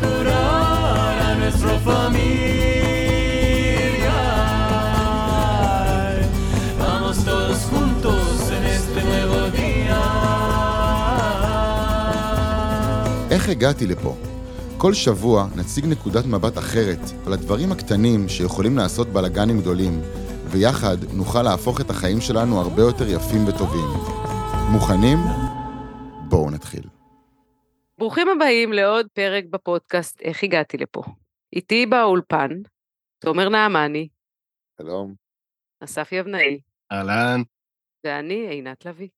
curar a nuestra familia. Vamos todos juntos en este nuevo día. איך הגעתי לפה? כל שבוע נציג נקודת מבט אחרת על הדברים הקטנים שיכולים לעשות בלאגנים גדולים, ויחד נוכל להפוך את החיים שלנו הרבה יותר יפים וטובים. מוכנים? בואו נתחיל. ברוכים הבאים לעוד פרק בפודקאסט איך הגעתי לפה. איתי באולפן, תומר נעמני, שלום. אסף יבנאי, אהלן. ואני עינת לביא.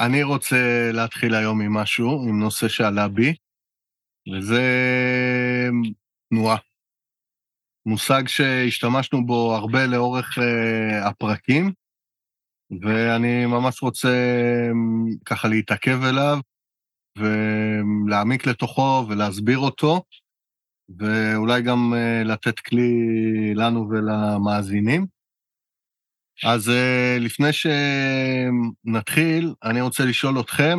אני רוצה להתחיל היום עם משהו, עם נושא שעלה בי, וזה תנועה. מושג שהשתמשנו בו הרבה לאורך uh, הפרקים, ואני ממש רוצה um, ככה להתעכב אליו, ולהעמיק לתוכו ולהסביר אותו, ואולי גם uh, לתת כלי לנו ולמאזינים. אז uh, לפני שנתחיל, אני רוצה לשאול אתכם,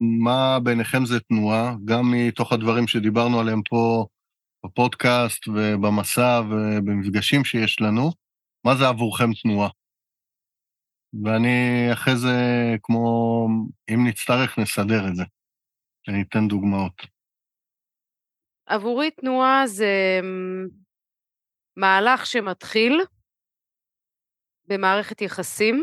מה בעיניכם זה תנועה, גם מתוך הדברים שדיברנו עליהם פה בפודקאסט ובמסע ובמפגשים שיש לנו, מה זה עבורכם תנועה? ואני אחרי זה, כמו, אם נצטרך, נסדר את זה. אני אתן דוגמאות. עבורי תנועה זה אמ, מהלך שמתחיל במערכת יחסים,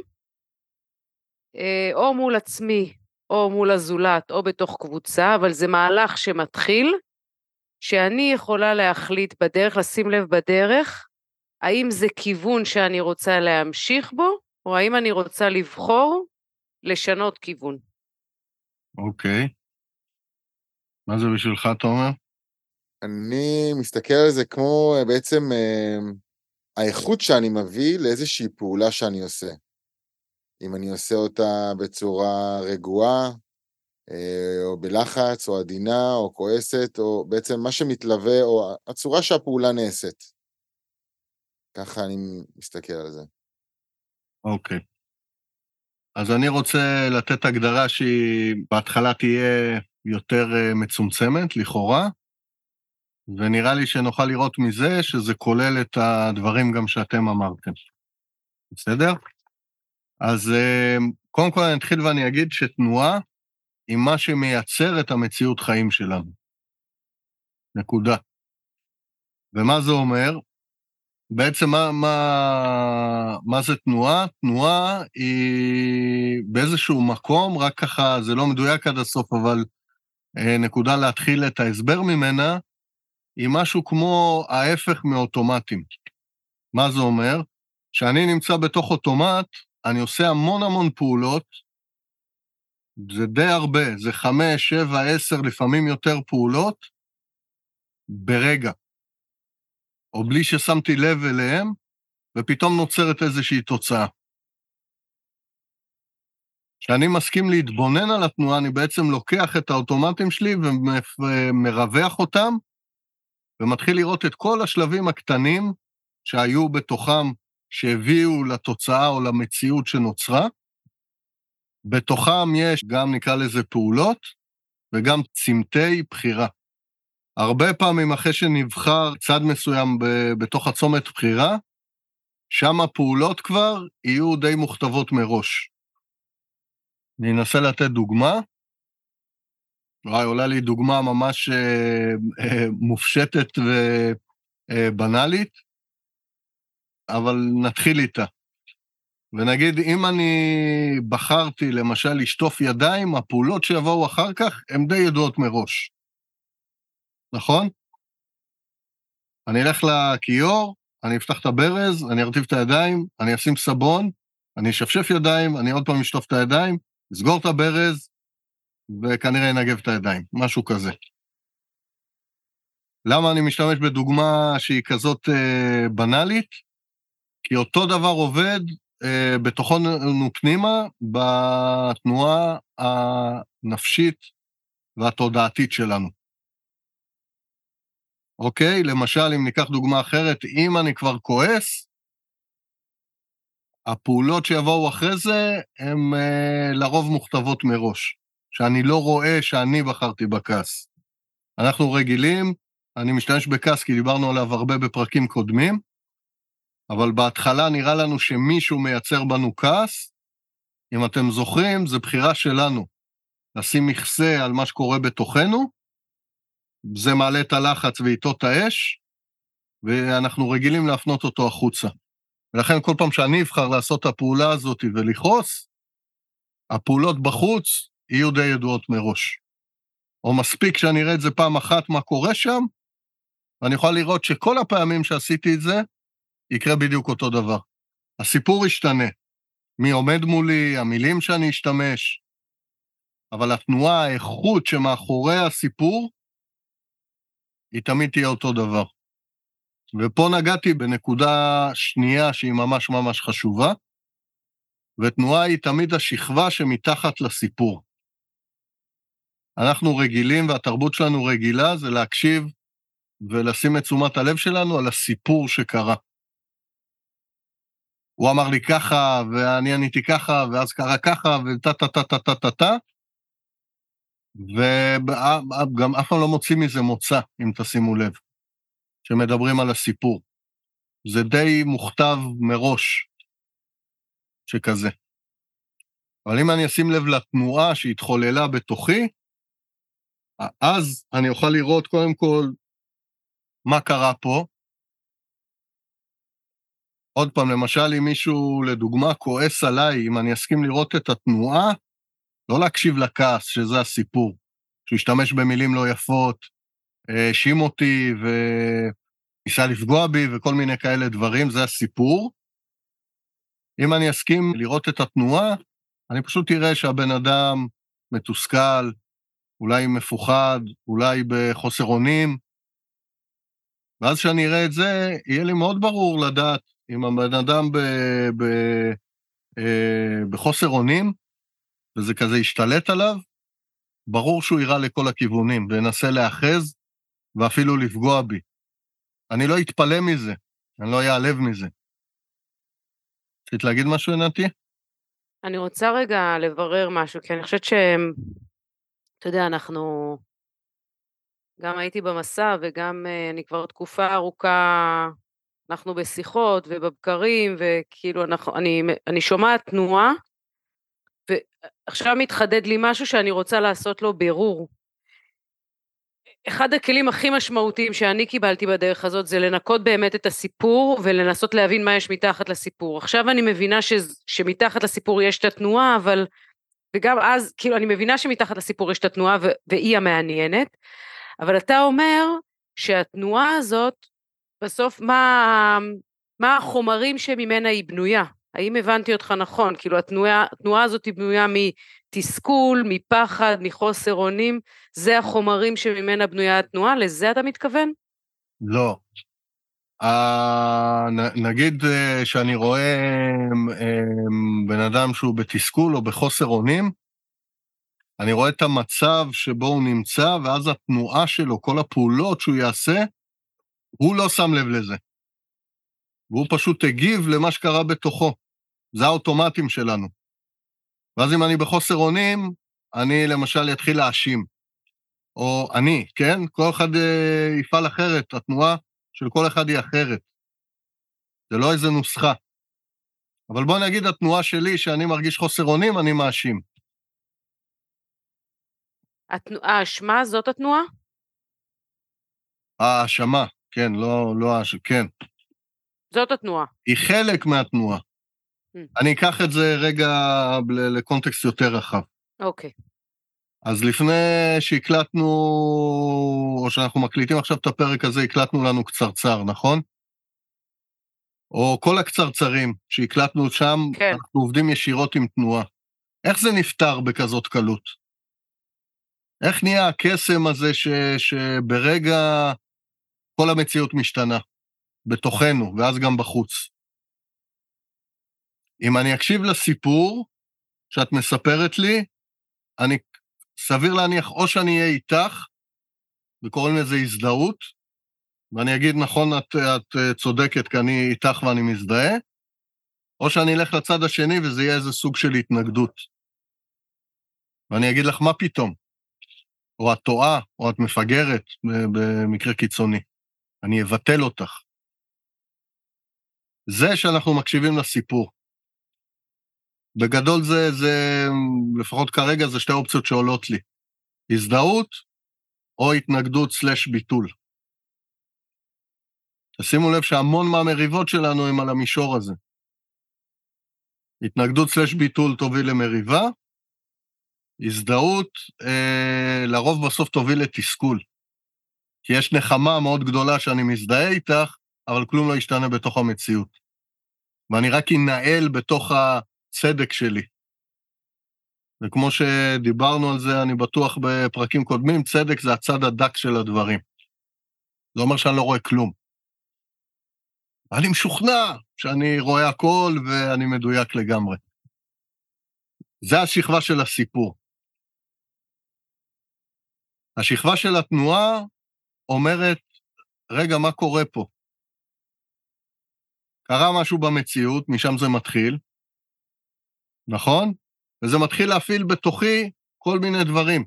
אה, או מול עצמי, או מול הזולת, או בתוך קבוצה, אבל זה מהלך שמתחיל, שאני יכולה להחליט בדרך, לשים לב בדרך, האם זה כיוון שאני רוצה להמשיך בו, או האם אני רוצה לבחור לשנות כיוון. אוקיי. מה זה בשבילך, תומר? אני מסתכל על זה כמו אה, בעצם אה, האיכות שאני מביא לאיזושהי פעולה שאני עושה. אם אני עושה אותה בצורה רגועה, אה, או בלחץ, או עדינה, או כועסת, או בעצם מה שמתלווה, או הצורה שהפעולה נעשית. ככה אני מסתכל על זה. אוקיי. אז אני רוצה לתת הגדרה שהיא בהתחלה תהיה יותר אה, מצומצמת, לכאורה, ונראה לי שנוכל לראות מזה שזה כולל את הדברים גם שאתם אמרתם. בסדר? אז אה, קודם כל אני אתחיל ואני אגיד שתנועה היא מה שמייצר את המציאות חיים שלנו. נקודה. ומה זה אומר? בעצם מה, מה, מה זה תנועה? תנועה היא באיזשהו מקום, רק ככה, זה לא מדויק עד הסוף, אבל נקודה להתחיל את ההסבר ממנה, היא משהו כמו ההפך מאוטומטים. מה זה אומר? כשאני נמצא בתוך אוטומט, אני עושה המון המון פעולות, זה די הרבה, זה חמש, שבע, עשר, לפעמים יותר פעולות, ברגע. או בלי ששמתי לב אליהם, ופתאום נוצרת איזושהי תוצאה. כשאני מסכים להתבונן על התנועה, אני בעצם לוקח את האוטומטים שלי ומרווח אותם, ומתחיל לראות את כל השלבים הקטנים שהיו בתוכם, שהביאו לתוצאה או למציאות שנוצרה. בתוכם יש גם, נקרא לזה, פעולות, וגם צמתי בחירה. הרבה פעמים אחרי שנבחר צד מסוים ב- בתוך הצומת בחירה, שם הפעולות כבר יהיו די מוכתבות מראש. אני אנסה לתת דוגמה. וואי, עולה לי דוגמה ממש אה, אה, מופשטת ובנאלית, אבל נתחיל איתה. ונגיד, אם אני בחרתי למשל לשטוף ידיים, הפעולות שיבואו אחר כך הן די ידועות מראש. נכון? אני אלך לכיור, אני אפתח את הברז, אני ארטיב את הידיים, אני אשים סבון, אני אשפשף ידיים, אני עוד פעם אשטוף את הידיים, אסגור את הברז, וכנראה אנגב את הידיים, משהו כזה. למה אני משתמש בדוגמה שהיא כזאת אה, בנאלית? כי אותו דבר עובד אה, בתוכנו פנימה בתנועה הנפשית והתודעתית שלנו. אוקיי? למשל, אם ניקח דוגמה אחרת, אם אני כבר כועס, הפעולות שיבואו אחרי זה הן אה, לרוב מוכתבות מראש, שאני לא רואה שאני בחרתי בכעס. אנחנו רגילים, אני משתמש בכעס כי דיברנו עליו הרבה בפרקים קודמים, אבל בהתחלה נראה לנו שמישהו מייצר בנו כעס. אם אתם זוכרים, זו בחירה שלנו. לשים מכסה על מה שקורה בתוכנו, זה מעלה את הלחץ ואיתו את האש, ואנחנו רגילים להפנות אותו החוצה. ולכן כל פעם שאני אבחר לעשות את הפעולה הזאת ולכעוס, הפעולות בחוץ יהיו די ידועות מראש. או מספיק שאני אראה את זה פעם אחת מה קורה שם, ואני יכול לראות שכל הפעמים שעשיתי את זה, יקרה בדיוק אותו דבר. הסיפור ישתנה. מי עומד מולי, המילים שאני אשתמש, אבל התנועה, האיכות שמאחורי הסיפור, היא תמיד תהיה אותו דבר. ופה נגעתי בנקודה שנייה שהיא ממש ממש חשובה, ותנועה היא תמיד השכבה שמתחת לסיפור. אנחנו רגילים, והתרבות שלנו רגילה, זה להקשיב ולשים את תשומת הלב שלנו על הסיפור שקרה. הוא אמר לי ככה, ואני עניתי ככה, ואז קרה ככה, וטה-טה-טה-טה-טה-טה, וגם אף פעם לא מוצאים מזה מוצא, אם תשימו לב, שמדברים על הסיפור. זה די מוכתב מראש, שכזה. אבל אם אני אשים לב לתנועה שהתחוללה בתוכי, אז אני אוכל לראות קודם כל מה קרה פה. עוד פעם, למשל, אם מישהו, לדוגמה, כועס עליי, אם אני אסכים לראות את התנועה, לא להקשיב לכעס, שזה הסיפור. שהוא השתמש במילים לא יפות, האשים אותי וניסה לפגוע בי וכל מיני כאלה דברים, זה הסיפור. אם אני אסכים לראות את התנועה, אני פשוט אראה שהבן אדם מתוסכל, אולי מפוחד, אולי בחוסר אונים, ואז כשאני אראה את זה, יהיה לי מאוד ברור לדעת אם הבן אדם ב, ב, אה, בחוסר אונים, וזה כזה ישתלט עליו, ברור שהוא יירה לכל הכיוונים וינסה להאחז ואפילו לפגוע בי. אני לא אתפלא מזה, אני לא אעלב מזה. רצית להגיד משהו, עינתי? אני רוצה רגע לברר משהו, כי אני חושבת ש... אתה יודע, אנחנו... גם הייתי במסע וגם uh, אני כבר תקופה ארוכה, אנחנו בשיחות ובבקרים, וכאילו אנחנו, אני, אני שומעת תנועה, ועכשיו מתחדד לי משהו שאני רוצה לעשות לו בירור. אחד הכלים הכי משמעותיים שאני קיבלתי בדרך הזאת זה לנקות באמת את הסיפור ולנסות להבין מה יש מתחת לסיפור. עכשיו אני מבינה ש, שמתחת לסיפור יש את התנועה, אבל, וגם אז, כאילו אני מבינה שמתחת לסיפור יש את התנועה ו, והיא המעניינת, אבל אתה אומר שהתנועה הזאת, בסוף מה, מה החומרים שממנה היא בנויה? האם הבנתי אותך נכון? כאילו התנועה, התנועה הזאת היא בנויה מתסכול, מפחד, מחוסר אונים, זה החומרים שממנה בנויה התנועה? לזה אתה מתכוון? לא. Uh, נגיד uh, שאני רואה uh, בן אדם שהוא בתסכול או בחוסר אונים, אני רואה את המצב שבו הוא נמצא, ואז התנועה שלו, כל הפעולות שהוא יעשה, הוא לא שם לב לזה. והוא פשוט הגיב למה שקרה בתוכו. זה האוטומטים שלנו. ואז אם אני בחוסר אונים, אני למשל אתחיל להאשים. או אני, כן? כל אחד אה, יפעל אחרת, התנועה של כל אחד היא אחרת. זה לא איזה נוסחה. אבל בוא נגיד התנועה שלי, שאני מרגיש חוסר אונים, אני מאשים. האשמה זאת התנועה? האשמה, כן, לא, לא האשמה, כן. זאת התנועה. היא חלק מהתנועה. Mm. אני אקח את זה רגע לקונטקסט יותר רחב. אוקיי. אז לפני שהקלטנו, או שאנחנו מקליטים עכשיו את הפרק הזה, הקלטנו לנו קצרצר, נכון? או כל הקצרצרים שהקלטנו שם, כן. אנחנו עובדים ישירות עם תנועה. איך זה נפתר בכזאת קלות? איך נהיה הקסם הזה ש, שברגע כל המציאות משתנה, בתוכנו, ואז גם בחוץ? אם אני אקשיב לסיפור שאת מספרת לי, אני, סביר להניח או שאני אהיה איתך, וקוראים לזה הזדהות, ואני אגיד, נכון, את, את צודקת, כי אני איתך ואני מזדהה, או שאני אלך לצד השני וזה יהיה איזה סוג של התנגדות. ואני אגיד לך, מה פתאום? או את טועה, או את מפגרת, במקרה קיצוני. אני אבטל אותך. זה שאנחנו מקשיבים לסיפור. בגדול זה, זה, לפחות כרגע, זה שתי אופציות שעולות לי. הזדהות או התנגדות סלש ביטול. תשימו לב שהמון מהמריבות שלנו הם על המישור הזה. התנגדות סלש ביטול תוביל למריבה, הזדהות אה, לרוב בסוף תוביל לתסכול. כי יש נחמה מאוד גדולה שאני מזדהה איתך, אבל כלום לא ישתנה בתוך המציאות. ואני רק אנהל בתוך הצדק שלי. וכמו שדיברנו על זה, אני בטוח בפרקים קודמים, צדק זה הצד הדק של הדברים. זה אומר שאני לא רואה כלום. אני משוכנע שאני רואה הכל ואני מדויק לגמרי. זה השכבה של הסיפור. השכבה של התנועה אומרת, רגע, מה קורה פה? קרה משהו במציאות, משם זה מתחיל, נכון? וזה מתחיל להפעיל בתוכי כל מיני דברים.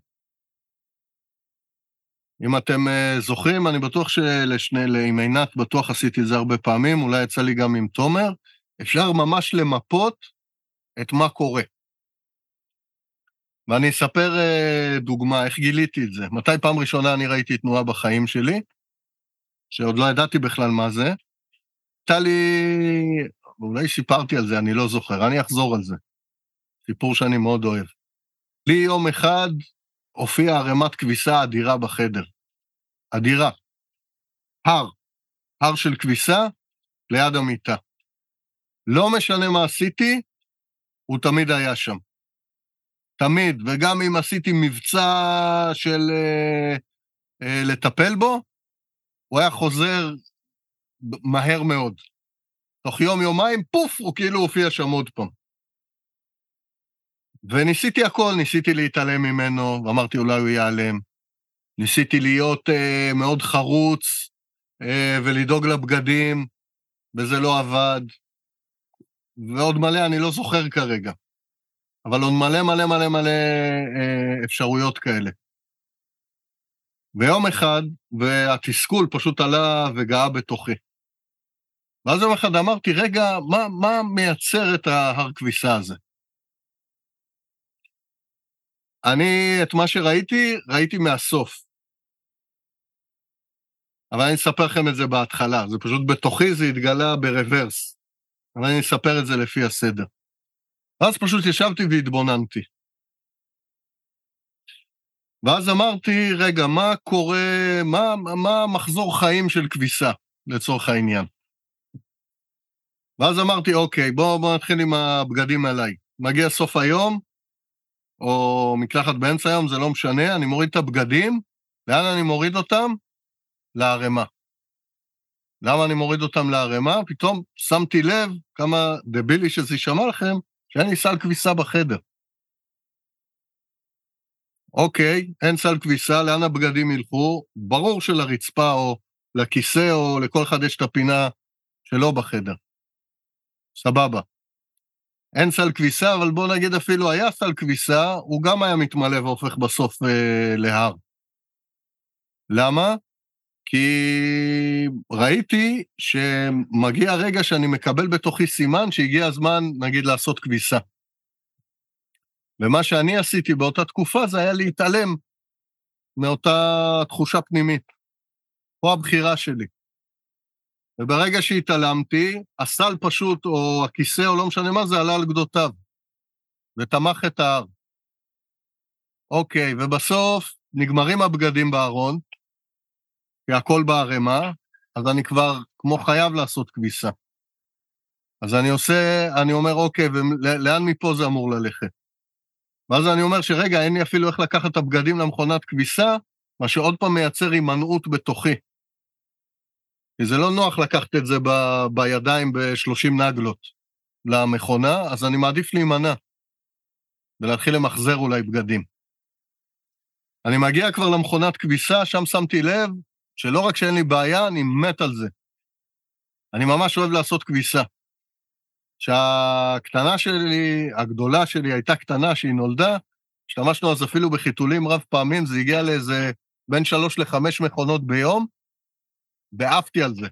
אם אתם uh, זוכרים, אני בטוח שלשני, עם עינת, בטוח עשיתי את זה הרבה פעמים, אולי יצא לי גם עם תומר, אפשר ממש למפות את מה קורה. ואני אספר uh, דוגמה, איך גיליתי את זה. מתי פעם ראשונה אני ראיתי תנועה בחיים שלי, שעוד לא ידעתי בכלל מה זה. הייתה לי, אולי סיפרתי על זה, אני לא זוכר, אני אחזור על זה. סיפור שאני מאוד אוהב. לי יום אחד הופיעה ערימת כביסה אדירה בחדר. אדירה. הר. הר של כביסה ליד המיטה. לא משנה מה עשיתי, הוא תמיד היה שם. תמיד, וגם אם עשיתי מבצע של אה, אה, לטפל בו, הוא היה חוזר מהר מאוד. תוך יום-יומיים, פוף, הוא כאילו הופיע שם עוד פעם. וניסיתי הכל, ניסיתי להתעלם ממנו, ואמרתי אולי הוא ייעלם. ניסיתי להיות אה, מאוד חרוץ אה, ולדאוג לבגדים, וזה לא עבד. ועוד מלא, אני לא זוכר כרגע. אבל עוד מלא מלא מלא מלא אה, אפשרויות כאלה. ויום אחד, והתסכול פשוט עלה וגאה בתוכי. ואז יום אחד אמרתי, רגע, מה, מה מייצר את ההר כביסה הזה? אני, את מה שראיתי, ראיתי מהסוף. אבל אני אספר לכם את זה בהתחלה, זה פשוט בתוכי זה התגלה ברוורס. אבל אני אספר את זה לפי הסדר. ואז פשוט ישבתי והתבוננתי. ואז אמרתי, רגע, מה קורה, מה, מה מחזור חיים של כביסה, לצורך העניין? ואז אמרתי, אוקיי, בואו בוא נתחיל עם הבגדים עליי. מגיע סוף היום, או מקלחת באמצע היום, זה לא משנה, אני מוריד את הבגדים, לאן אני מוריד אותם? לערימה. למה אני מוריד אותם לערימה? פתאום שמתי לב, כמה דבילי שזה יישמע לכם, שאין לי סל כביסה בחדר. אוקיי, אין סל כביסה, לאן הבגדים ילכו? ברור שלרצפה או לכיסא או לכל אחד יש את הפינה שלו בחדר. סבבה. אין סל כביסה, אבל בוא נגיד אפילו היה סל כביסה, הוא גם היה מתמלא והופך בסוף אה, להר. למה? כי ראיתי שמגיע רגע שאני מקבל בתוכי סימן שהגיע הזמן, נגיד, לעשות כביסה. ומה שאני עשיתי באותה תקופה זה היה להתעלם מאותה תחושה פנימית. פה הבחירה שלי. וברגע שהתעלמתי, הסל פשוט, או הכיסא, או לא משנה מה זה, עלה על גדותיו, ותמך את ההר. אוקיי, ובסוף נגמרים הבגדים בארון, כי הכל בערימה, אז אני כבר כמו חייב לעשות כביסה. אז אני עושה, אני אומר, אוקיי, ולאן מפה זה אמור ללכת? ואז אני אומר שרגע, אין לי אפילו איך לקחת את הבגדים למכונת כביסה, מה שעוד פעם מייצר הימנעות בתוכי. כי זה לא נוח לקחת את זה ב, בידיים ב-30 נגלות למכונה, אז אני מעדיף להימנע ולהתחיל למחזר אולי בגדים. אני מגיע כבר למכונת כביסה, שם שמתי לב שלא רק שאין לי בעיה, אני מת על זה. אני ממש אוהב לעשות כביסה. שהקטנה שלי, הגדולה שלי, הייתה קטנה שהיא נולדה, השתמשנו אז אפילו בחיתולים רב פעמים, זה הגיע לאיזה בין שלוש לחמש מכונות ביום, ועפתי על זה.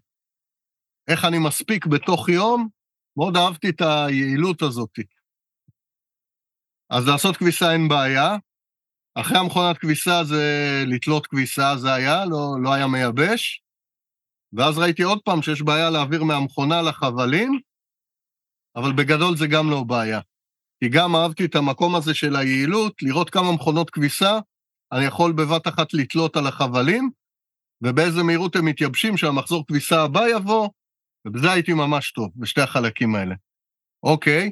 איך אני מספיק בתוך יום, מאוד אהבתי את היעילות הזאת. אז לעשות כביסה אין בעיה. אחרי המכונת כביסה זה לתלות כביסה, זה היה, לא, לא היה מייבש. ואז ראיתי עוד פעם שיש בעיה להעביר מהמכונה לחבלים, אבל בגדול זה גם לא בעיה. כי גם אהבתי את המקום הזה של היעילות, לראות כמה מכונות כביסה, אני יכול בבת אחת לתלות על החבלים, ובאיזה מהירות הם מתייבשים שהמחזור כביסה הבא יבוא, ובזה הייתי ממש טוב, בשתי החלקים האלה. אוקיי,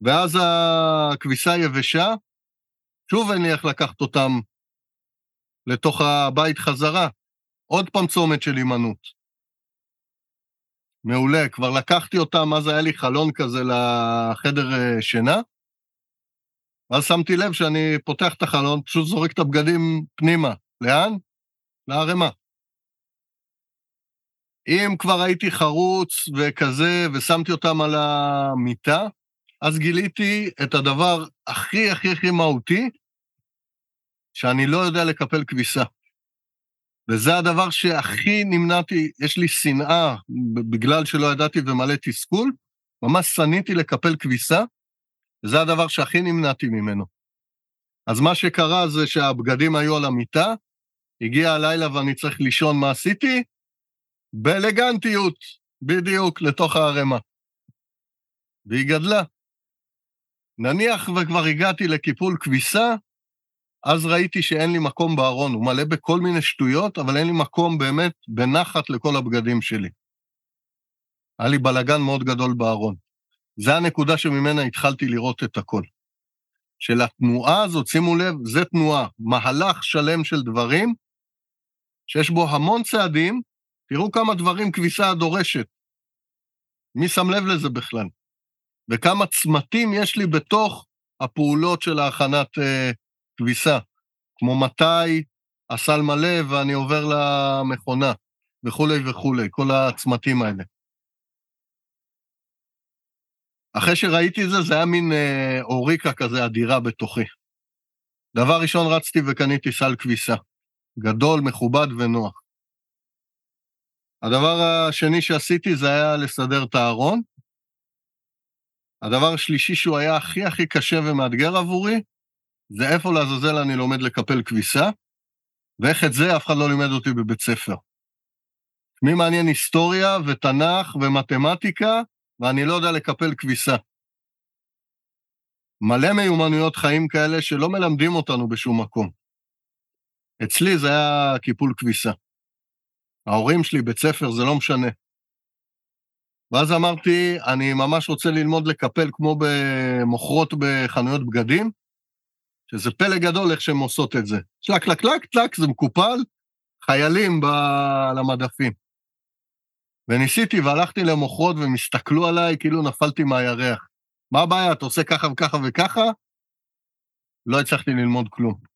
ואז הכביסה יבשה, שוב אין לי איך לקחת אותם לתוך הבית חזרה. עוד פעם צומת של הימנעות. מעולה, כבר לקחתי אותם, אז היה לי חלון כזה לחדר אה, שינה, ואז שמתי לב שאני פותח את החלון, פשוט זורק את הבגדים פנימה. לאן? לערימה. אם כבר הייתי חרוץ וכזה, ושמתי אותם על המיטה, אז גיליתי את הדבר הכי הכי הכי מהותי, שאני לא יודע לקפל כביסה. וזה הדבר שהכי נמנעתי, יש לי שנאה בגלל שלא ידעתי ומלא תסכול, ממש שנאתי לקפל כביסה, וזה הדבר שהכי נמנעתי ממנו. אז מה שקרה זה שהבגדים היו על המיטה, הגיע הלילה ואני צריך לישון, מה עשיתי? באלגנטיות, בדיוק, לתוך הערימה. והיא גדלה. נניח וכבר הגעתי לקיפול כביסה, אז ראיתי שאין לי מקום בארון, הוא מלא בכל מיני שטויות, אבל אין לי מקום באמת בנחת לכל הבגדים שלי. היה לי בלגן מאוד גדול בארון. זה הנקודה שממנה התחלתי לראות את הכל. של התנועה הזאת, שימו לב, זה תנועה, מהלך שלם של דברים, שיש בו המון צעדים, תראו כמה דברים כביסה דורשת. מי שם לב לזה בכלל? וכמה צמתים יש לי בתוך הפעולות של ההכנת uh, כביסה, כמו מתי הסל מלא ואני עובר למכונה, וכולי וכולי, כל הצמתים האלה. אחרי שראיתי את זה, זה היה מין אה, אוריקה כזה אדירה בתוכי. דבר ראשון, רצתי וקניתי סל כביסה. גדול, מכובד ונוח. הדבר השני שעשיתי זה היה לסדר את הארון. הדבר השלישי שהוא היה הכי הכי קשה ומאתגר עבורי, זה איפה לעזאזל אני לומד לקפל כביסה, ואיך את זה אף אחד לא לימד אותי בבית ספר. מי מעניין היסטוריה ותנ"ך ומתמטיקה, ואני לא יודע לקפל כביסה. מלא מיומנויות חיים כאלה שלא מלמדים אותנו בשום מקום. אצלי זה היה קיפול כביסה. ההורים שלי, בית ספר, זה לא משנה. ואז אמרתי, אני ממש רוצה ללמוד לקפל כמו במוכרות בחנויות בגדים, שזה פלא גדול איך שהן עושות את זה. שלק, קלק, קלק, טלק, זה מקופל, חיילים ב... על המדפים. וניסיתי והלכתי למוכרות והם הסתכלו עליי כאילו נפלתי מהירח. מה הבעיה, אתה עושה ככה וככה וככה? לא הצלחתי ללמוד כלום.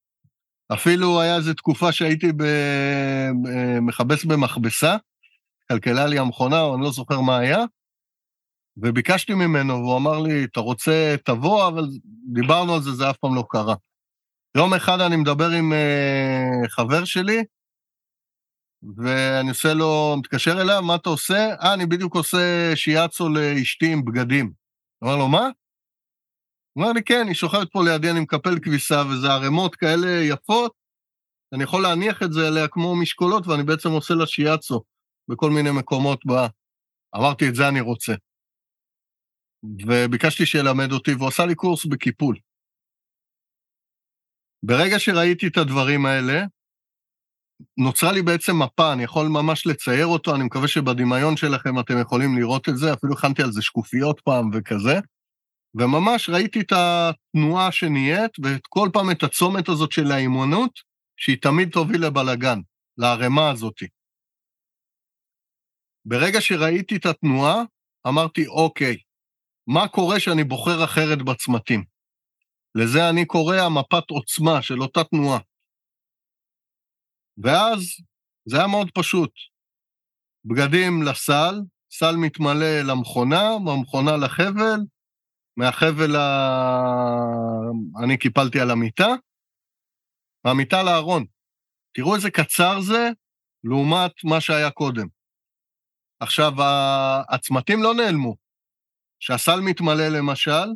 אפילו היה איזו תקופה שהייתי מכבס במכבסה, קלקלה לי המכונה, או אני לא זוכר מה היה, וביקשתי ממנו, והוא אמר לי, אתה רוצה, תבוא, אבל דיברנו על זה, זה אף פעם לא קרה. יום אחד אני מדבר עם uh, חבר שלי, ואני עושה לו, מתקשר אליו, מה אתה עושה? אה, אני בדיוק עושה שיאצו לאשתי עם בגדים. אמר לו, מה? הוא אומר לי, כן, היא שוכבת פה לידי, אני מקפל כביסה, וזה ערימות כאלה יפות, אני יכול להניח את זה אליה כמו משקולות, ואני בעצם עושה לה שיאצו בכל מיני מקומות ב... אמרתי, את זה אני רוצה. וביקשתי שילמד אותי, והוא עשה לי קורס בקיפול. ברגע שראיתי את הדברים האלה, נוצרה לי בעצם מפה, אני יכול ממש לצייר אותו, אני מקווה שבדמיון שלכם אתם יכולים לראות את זה, אפילו הכנתי על זה שקופיות פעם וכזה, וממש ראיתי את התנועה שנהיית, וכל פעם את הצומת הזאת של האימונות, שהיא תמיד תוביל לבלגן, לערימה הזאתי. ברגע שראיתי את התנועה, אמרתי, אוקיי, מה קורה שאני בוחר אחרת בצמתים? לזה אני קורא המפת עוצמה של אותה תנועה. ואז זה היה מאוד פשוט. בגדים לסל, סל מתמלא למכונה, מהמכונה לחבל, מהחבל ה... אני קיפלתי על המיטה, מהמיטה לארון. תראו איזה קצר זה לעומת מה שהיה קודם. עכשיו, הצמתים לא נעלמו. כשהסל מתמלא למשל,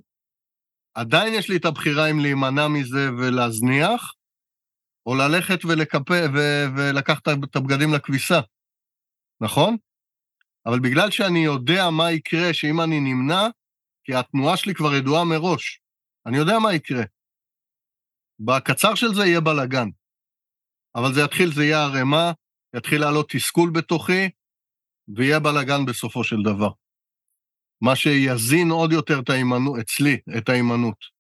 עדיין יש לי את הבחירה אם להימנע מזה ולהזניח, או ללכת ולקפה, ו- ולקחת את הבגדים לכביסה, נכון? אבל בגלל שאני יודע מה יקרה שאם אני נמנע, כי התנועה שלי כבר ידועה מראש, אני יודע מה יקרה. בקצר של זה יהיה בלאגן. אבל זה יתחיל, זה יהיה ערימה, יתחיל לעלות תסכול בתוכי, ויהיה בלאגן בסופו של דבר. מה שיזין עוד יותר את ההימנעות, אצלי, את ההימנעות.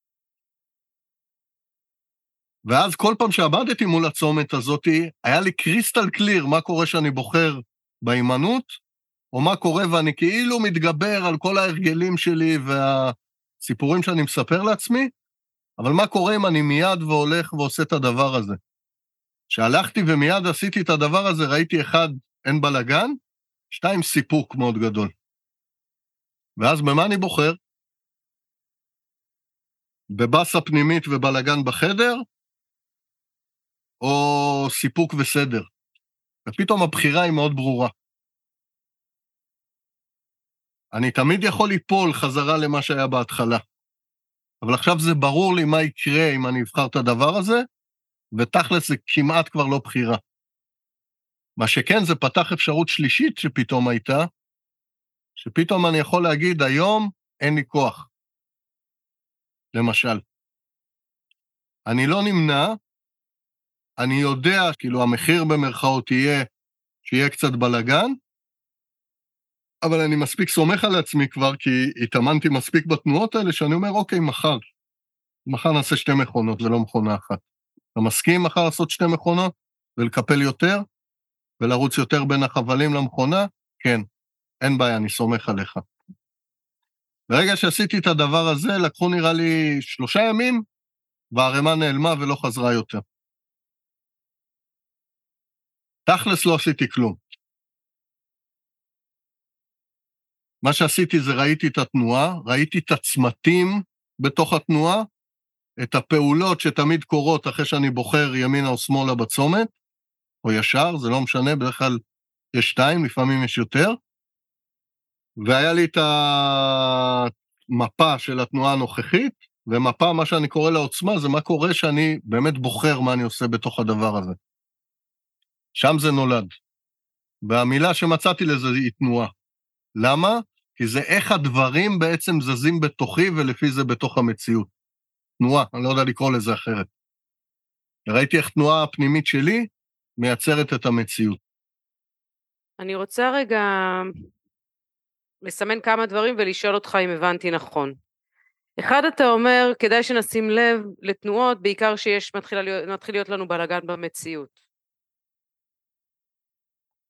ואז כל פעם שעבדתי מול הצומת הזאתי, היה לי קריסטל קליר מה קורה שאני בוחר בהימנעות, או מה קורה ואני כאילו מתגבר על כל ההרגלים שלי והסיפורים שאני מספר לעצמי, אבל מה קורה אם אני מיד והולך ועושה את הדבר הזה? כשהלכתי ומיד עשיתי את הדבר הזה, ראיתי אחד, אין בלאגן, שתיים, סיפוק מאוד גדול. ואז במה אני בוחר? בבאסה פנימית ובלאגן בחדר, או סיפוק וסדר? ופתאום הבחירה היא מאוד ברורה. אני תמיד יכול ליפול חזרה למה שהיה בהתחלה. אבל עכשיו זה ברור לי מה יקרה אם אני אבחר את הדבר הזה, ותכלס זה כמעט כבר לא בחירה. מה שכן, זה פתח אפשרות שלישית שפתאום הייתה, שפתאום אני יכול להגיד, היום אין לי כוח. למשל. אני לא נמנע, אני יודע, כאילו, המחיר במרכאות יהיה שיהיה קצת בלאגן, אבל אני מספיק סומך על עצמי כבר, כי התאמנתי מספיק בתנועות האלה, שאני אומר, אוקיי, מחר. מחר נעשה שתי מכונות, זה לא מכונה אחת. אתה מסכים מחר לעשות שתי מכונות ולקפל יותר ולרוץ יותר בין החבלים למכונה? כן, אין בעיה, אני סומך עליך. ברגע שעשיתי את הדבר הזה, לקחו נראה לי שלושה ימים, והערימה נעלמה ולא חזרה יותר. תכלס לא עשיתי כלום. מה שעשיתי זה ראיתי את התנועה, ראיתי את הצמתים בתוך התנועה, את הפעולות שתמיד קורות אחרי שאני בוחר ימינה או שמאלה בצומת, או ישר, זה לא משנה, בדרך כלל יש שתיים, לפעמים יש יותר. והיה לי את המפה של התנועה הנוכחית, ומפה, מה שאני קורא לעוצמה, זה מה קורה שאני באמת בוחר מה אני עושה בתוך הדבר הזה. שם זה נולד. והמילה שמצאתי לזה היא תנועה. למה? כי זה איך הדברים בעצם זזים בתוכי ולפי זה בתוך המציאות. תנועה, אני לא יודע לקרוא לזה אחרת. ראיתי איך תנועה הפנימית שלי מייצרת את המציאות. אני רוצה רגע לסמן כמה דברים ולשאול אותך אם הבנתי נכון. אחד, אתה אומר, כדאי שנשים לב לתנועות, בעיקר שיש, מתחיל להיות, לנו בלאגן במציאות.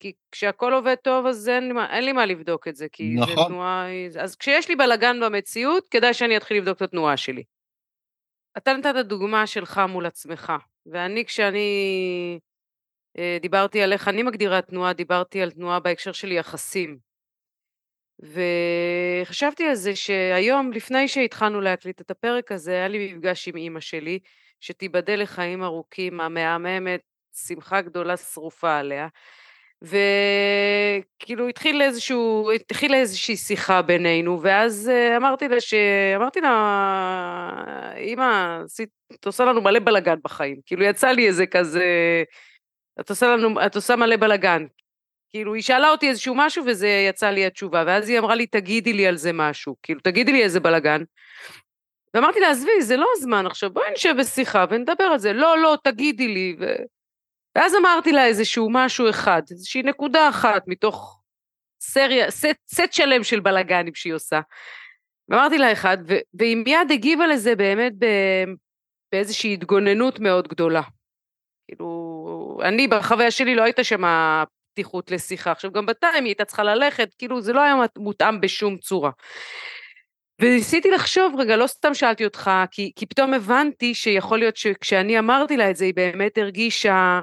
כי כשהכול עובד טוב, אז אין אין לי מה לבדוק את זה, כי נכון. זה תנועה... אז כשיש לי בלאגן במציאות, כדאי שאני אתחיל לבדוק את התנועה שלי. אתה נתת דוגמה שלך מול עצמך, ואני, כשאני אה, דיברתי על איך אני מגדירה תנועה, דיברתי על תנועה בהקשר של יחסים. וחשבתי על זה שהיום, לפני שהתחלנו להקליט את הפרק הזה, היה לי מפגש עם אימא שלי, שתיבדל לחיים ארוכים, המהממת, שמחה גדולה שרופה עליה. וכאילו התחיל איזשהו, התחילה איזושהי שיחה בינינו, ואז אה, אמרתי לה ש... אמרתי לה, אמא, את עושה לנו מלא בלאגן בחיים. כאילו יצא לי איזה כזה, את עושה לנו, את עושה מלא בלאגן. כאילו, היא שאלה אותי איזשהו משהו וזה יצא לי התשובה, ואז היא אמרה לי, תגידי לי על זה משהו, כאילו, תגידי לי איזה בלאגן. ואמרתי לה, עזבי, זה לא הזמן עכשיו, בואי נשב בשיחה ונדבר על זה. לא, לא, תגידי לי. ו... ואז אמרתי לה איזשהו משהו אחד, איזושהי נקודה אחת מתוך סריה, סט, סט שלם של בלאגנים שהיא עושה. ואמרתי לה אחד, ו- והיא מיד הגיבה לזה באמת באיזושהי התגוננות מאוד גדולה. כאילו, אני בחוויה שלי לא הייתה שם פתיחות לשיחה. עכשיו, גם בטיים היא הייתה צריכה ללכת, כאילו, זה לא היה מותאם בשום צורה. וניסיתי לחשוב, רגע, לא סתם שאלתי אותך, כי, כי פתאום הבנתי שיכול להיות שכשאני אמרתי לה את זה, היא באמת הרגישה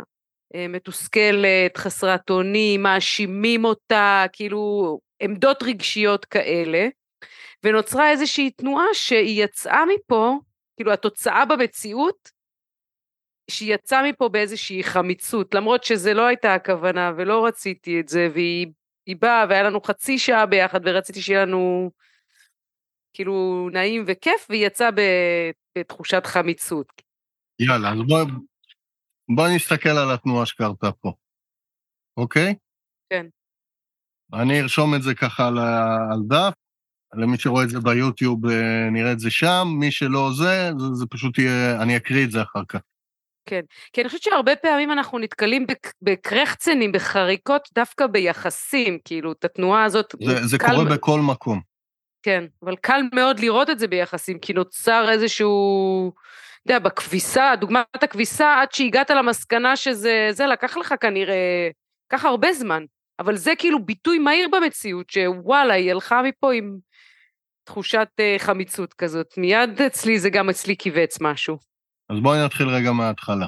מתוסכלת, חסרת אונים, מאשימים אותה, כאילו עמדות רגשיות כאלה, ונוצרה איזושהי תנועה שהיא יצאה מפה, כאילו התוצאה במציאות, שהיא יצאה מפה באיזושהי חמיצות, למרות שזה לא הייתה הכוונה ולא רציתי את זה, והיא היא באה והיה לנו חצי שעה ביחד ורציתי שיהיה לנו כאילו נעים וכיף, והיא יצאה בתחושת חמיצות. יאללה, אז בואי בוא נסתכל על התנועה שקרתה פה, אוקיי? כן. אני ארשום את זה ככה על, דף, למי שרואה את זה ביוטיוב אה, נראה את זה שם, מי שלא זה, זה, זה פשוט יהיה, אני אקריא את זה אחר כך. כן, כי אני חושבת שהרבה פעמים אנחנו נתקלים בקרחצנים, בחריקות, דווקא ביחסים, כאילו, את התנועה הזאת... זה, זה קורה מ... בכל מקום. כן, אבל קל מאוד לראות את זה ביחסים, כי נוצר איזשהו... יודע, בכביסה, דוגמת הכביסה, עד שהגעת למסקנה שזה... זה לקח לך כנראה... לקח הרבה זמן, אבל זה כאילו ביטוי מהיר במציאות, שוואלה, היא הלכה מפה עם תחושת uh, חמיצות כזאת. מיד אצלי זה גם אצלי כיווץ משהו. אז בואי נתחיל רגע מההתחלה.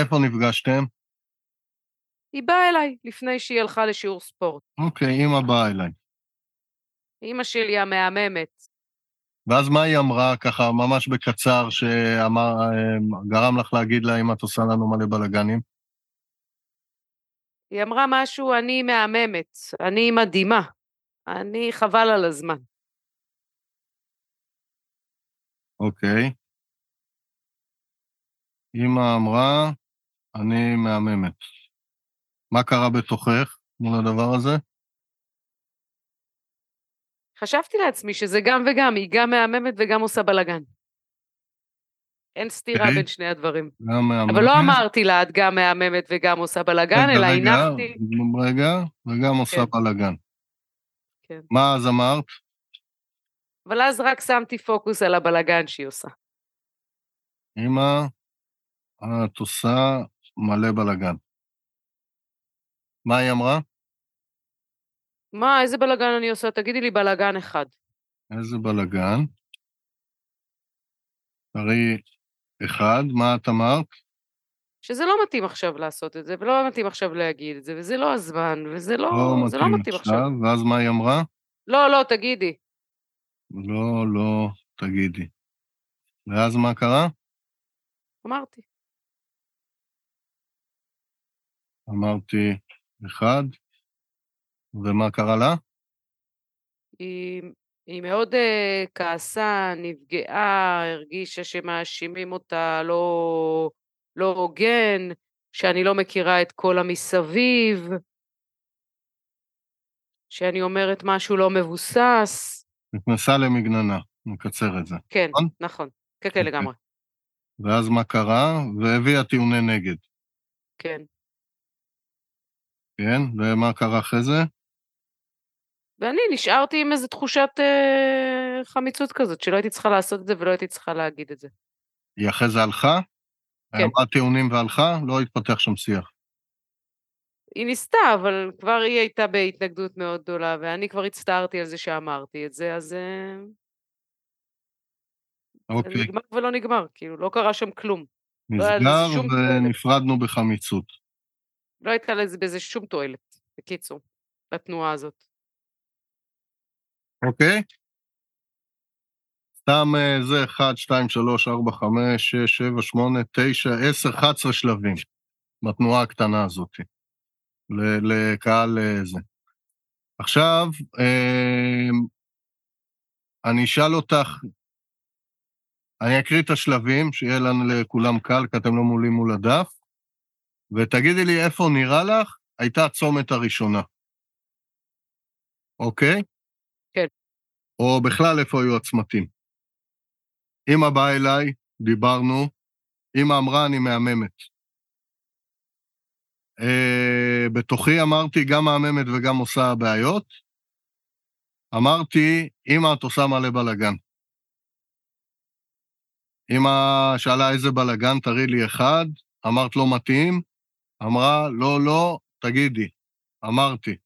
איפה נפגשתם? היא באה אליי לפני שהיא הלכה לשיעור ספורט. אוקיי, אמא באה אליי. אמא שלי המהממת. ואז מה היא אמרה, ככה, ממש בקצר, שגרם לך להגיד לה, אם את עושה לנו מלא בלאגנים? היא אמרה משהו, אני מהממת, אני מדהימה, אני חבל על הזמן. אוקיי. אמא אמרה, אני מהממת. מה קרה בתוכך מול הדבר הזה? חשבתי לעצמי שזה גם וגם, היא גם מהממת וגם עושה בלאגן. אין סתירה. בין שני הדברים. גם מהממת. אבל לא אמרתי לה, את גם מהממת וגם עושה בלאגן, אלא הנחתי... רגע, וגם עושה כן. בלאגן. כן. מה אז אמרת? אבל אז רק שמתי פוקוס על הבלאגן שהיא עושה. אמא, את עושה מלא בלאגן. מה היא אמרה? מה, איזה בלאגן אני עושה? תגידי לי בלאגן אחד. איזה בלאגן? תראי אחד, מה את אמרת? שזה לא מתאים עכשיו לעשות את זה, ולא מתאים עכשיו להגיד את זה, וזה לא הזמן, וזה לא, לא זה לא מתאים עכשיו. עכשיו. ואז מה היא אמרה? לא, לא, תגידי. לא, לא, תגידי. ואז מה קרה? אמרתי. אמרתי אחד, ומה קרה לה? היא, היא מאוד uh, כעסה, נפגעה, הרגישה שמאשימים אותה לא, לא הוגן, שאני לא מכירה את כל המסביב, שאני אומרת משהו לא מבוסס. נכנסה למגננה, נקצר את זה. כן, נכון, נכון. כן, כן, לגמרי. ואז מה קרה? והביאה טיעוני נגד. כן. כן, ומה קרה אחרי זה? ואני נשארתי עם איזו תחושת אה, חמיצות כזאת, שלא הייתי צריכה לעשות את זה ולא הייתי צריכה להגיד את זה. היא אחרי זה הלכה? כן. אמרה טיעונים והלכה? לא התפתח שם שיח. היא ניסתה, אבל כבר היא הייתה בהתנגדות מאוד גדולה, ואני כבר הצטערתי על זה שאמרתי את זה, אז... אה, אוקיי. זה נגמר ולא נגמר, כאילו, לא קרה שם כלום. לא נסגר לא ונפרדנו בחמיצות. לא הייתה לזה בזה שום תועלת, בקיצור, בתנועה הזאת. אוקיי? סתם אה, זה 1, 2, 3, 4, 5, 6, 7, 8, 9, 10, 11 שלבים בתנועה הקטנה הזאת, לקהל אה, זה. עכשיו, אה, אני אשאל אותך, אני אקריא את השלבים, שיהיה לנו לכולם קל, כי אתם לא מולי מול הדף, ותגידי לי איפה נראה לך הייתה הצומת הראשונה. אוקיי? או בכלל איפה היו הצמתים. אמא באה אליי, דיברנו, אמא אמרה, אני מהממת. Uh, בתוכי אמרתי, גם מהממת וגם עושה בעיות. אמרתי, אמא, את עושה מלא בלאגן. אמא שאלה איזה בלאגן, תראי לי אחד, אמרת לא מתאים, אמרה, לא, לא, תגידי. אמרתי.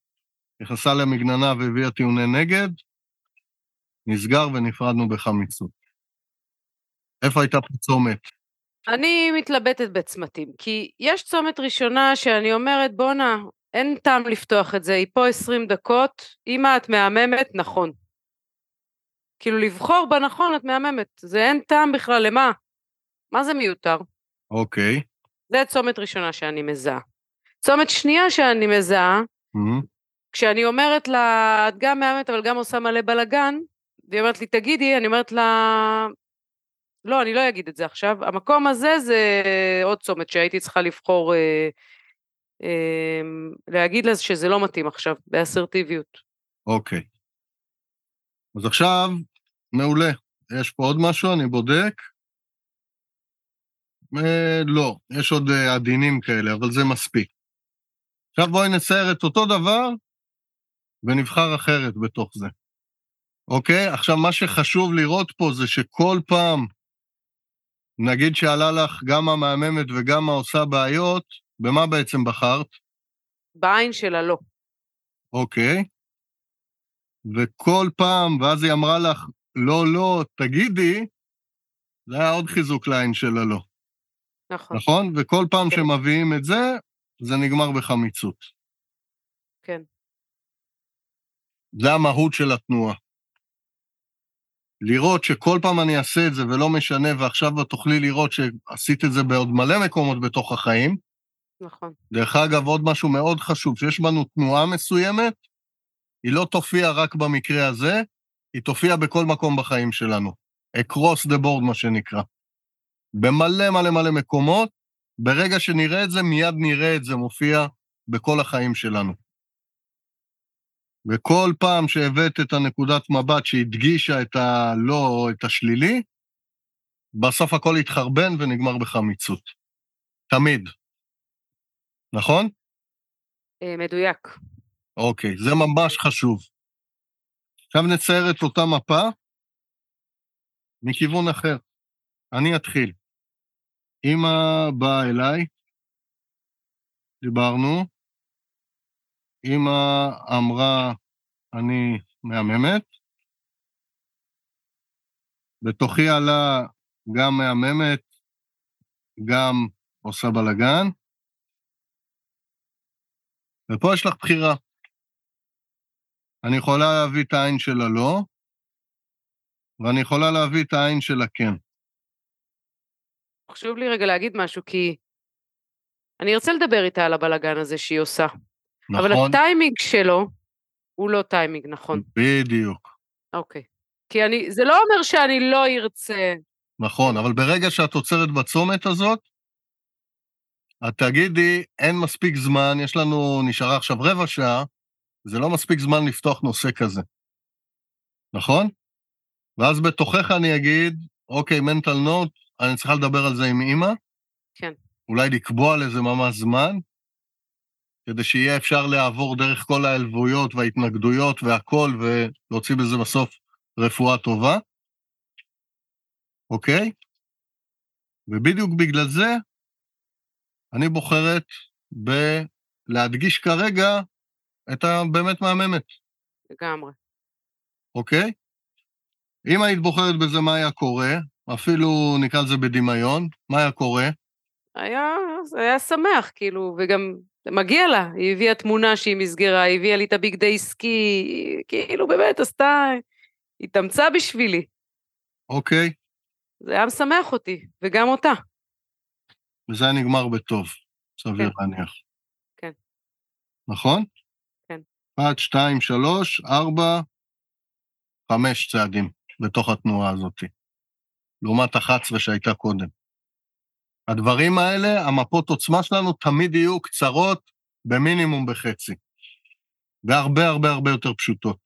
נכנסה למגננה והביאה טיעוני נגד, נסגר ונפרדנו בחמיצות. איפה הייתה פה צומת? אני מתלבטת בצמתים, כי יש צומת ראשונה שאני אומרת, בואנה, אין טעם לפתוח את זה, היא פה 20 דקות, אמא את מהממת, נכון. כאילו לבחור בנכון את מהממת, זה אין טעם בכלל, למה? מה זה מיותר? אוקיי. זה צומת ראשונה שאני מזהה. צומת שנייה שאני מזהה, מהמם. כשאני אומרת לה, את גם מהממת אבל גם עושה מלא בלאגן, והיא אומרת לי, תגידי, אני אומרת לה, לא, אני לא אגיד את זה עכשיו, המקום הזה זה עוד צומת שהייתי צריכה לבחור, אה, אה, להגיד לה שזה לא מתאים עכשיו, באסרטיביות. אוקיי. אז עכשיו, מעולה. יש פה עוד משהו, אני בודק. אה, לא, יש עוד אה, עדינים כאלה, אבל זה מספיק. עכשיו בואי נצייר את אותו דבר ונבחר אחרת בתוך זה. אוקיי? עכשיו, מה שחשוב לראות פה זה שכל פעם, נגיד שעלה לך גם המהממת וגם העושה בעיות, במה בעצם בחרת? בעין שלה לא. אוקיי. וכל פעם, ואז היא אמרה לך, לא, לא, תגידי, זה היה עוד חיזוק לעין של הלא, נכון, נכון? וכל פעם כן. שמביאים את זה, זה נגמר בחמיצות. כן. זה המהות של התנועה. לראות שכל פעם אני אעשה את זה ולא משנה, ועכשיו את תוכלי לראות שעשית את זה בעוד מלא מקומות בתוך החיים. נכון, דרך אגב, עוד משהו מאוד חשוב, שיש בנו תנועה מסוימת, היא לא תופיע רק במקרה הזה, היא תופיע בכל מקום בחיים שלנו. across the board, מה שנקרא. במלא מלא מלא מקומות, ברגע שנראה את זה, מיד נראה את זה מופיע בכל החיים שלנו. וכל פעם שהבאת את הנקודת מבט שהדגישה את הלא או את השלילי, בסוף הכל יתחרבן ונגמר בחמיצות. תמיד. נכון? אה, מדויק. אוקיי, זה ממש חשוב. עכשיו נצייר את אותה מפה מכיוון אחר. אני אתחיל. אמא באה אליי, דיברנו, אמא אמרה, אני מהממת, בתוכי עלה גם מהממת, גם עושה בלאגן, ופה יש לך בחירה. אני יכולה להביא את העין של הלא, ואני יכולה להביא את העין של הכן. חשוב לי רגע להגיד משהו, כי אני ארצה לדבר איתה על הבלגן הזה שהיא עושה, אבל נכון? הטיימינג שלו הוא לא טיימינג נכון. בדיוק. אוקיי. כי אני, זה לא אומר שאני לא ארצה. נכון, אבל ברגע שאת עוצרת בצומת הזאת, את תגידי, אין מספיק זמן, יש לנו, נשארה עכשיו רבע שעה, זה לא מספיק זמן לפתוח נושא כזה. נכון? ואז בתוכך אני אגיד, אוקיי, מנטל נוט, אני צריכה לדבר על זה עם אימא. כן. אולי לקבוע לזה ממש זמן, כדי שיהיה אפשר לעבור דרך כל העלבויות וההתנגדויות והכל, ולהוציא בזה בסוף רפואה טובה. אוקיי? ובדיוק בגלל זה, אני בוחרת בלהדגיש כרגע את הבאמת מהממת, לגמרי. אוקיי? אם היית בוחרת בזה מה היה קורה, אפילו נקרא לזה בדמיון, מה היה קורה? היה, היה שמח, כאילו, וגם מגיע לה, היא הביאה תמונה שהיא מסגרה, היא הביאה לי את הביג דיי סקי, כאילו באמת עשתה, התאמצה בשבילי. אוקיי? זה היה משמח אותי, וגם אותה. וזה היה נגמר בטוב, סביר כן. להניח. כן. נכון? כן. אחת, שתיים, שלוש, ארבע, חמש צעדים בתוך התנועה הזאת, לעומת 11 שהייתה קודם. הדברים האלה, המפות עוצמה שלנו תמיד יהיו קצרות במינימום בחצי, והרבה הרבה הרבה יותר פשוטות.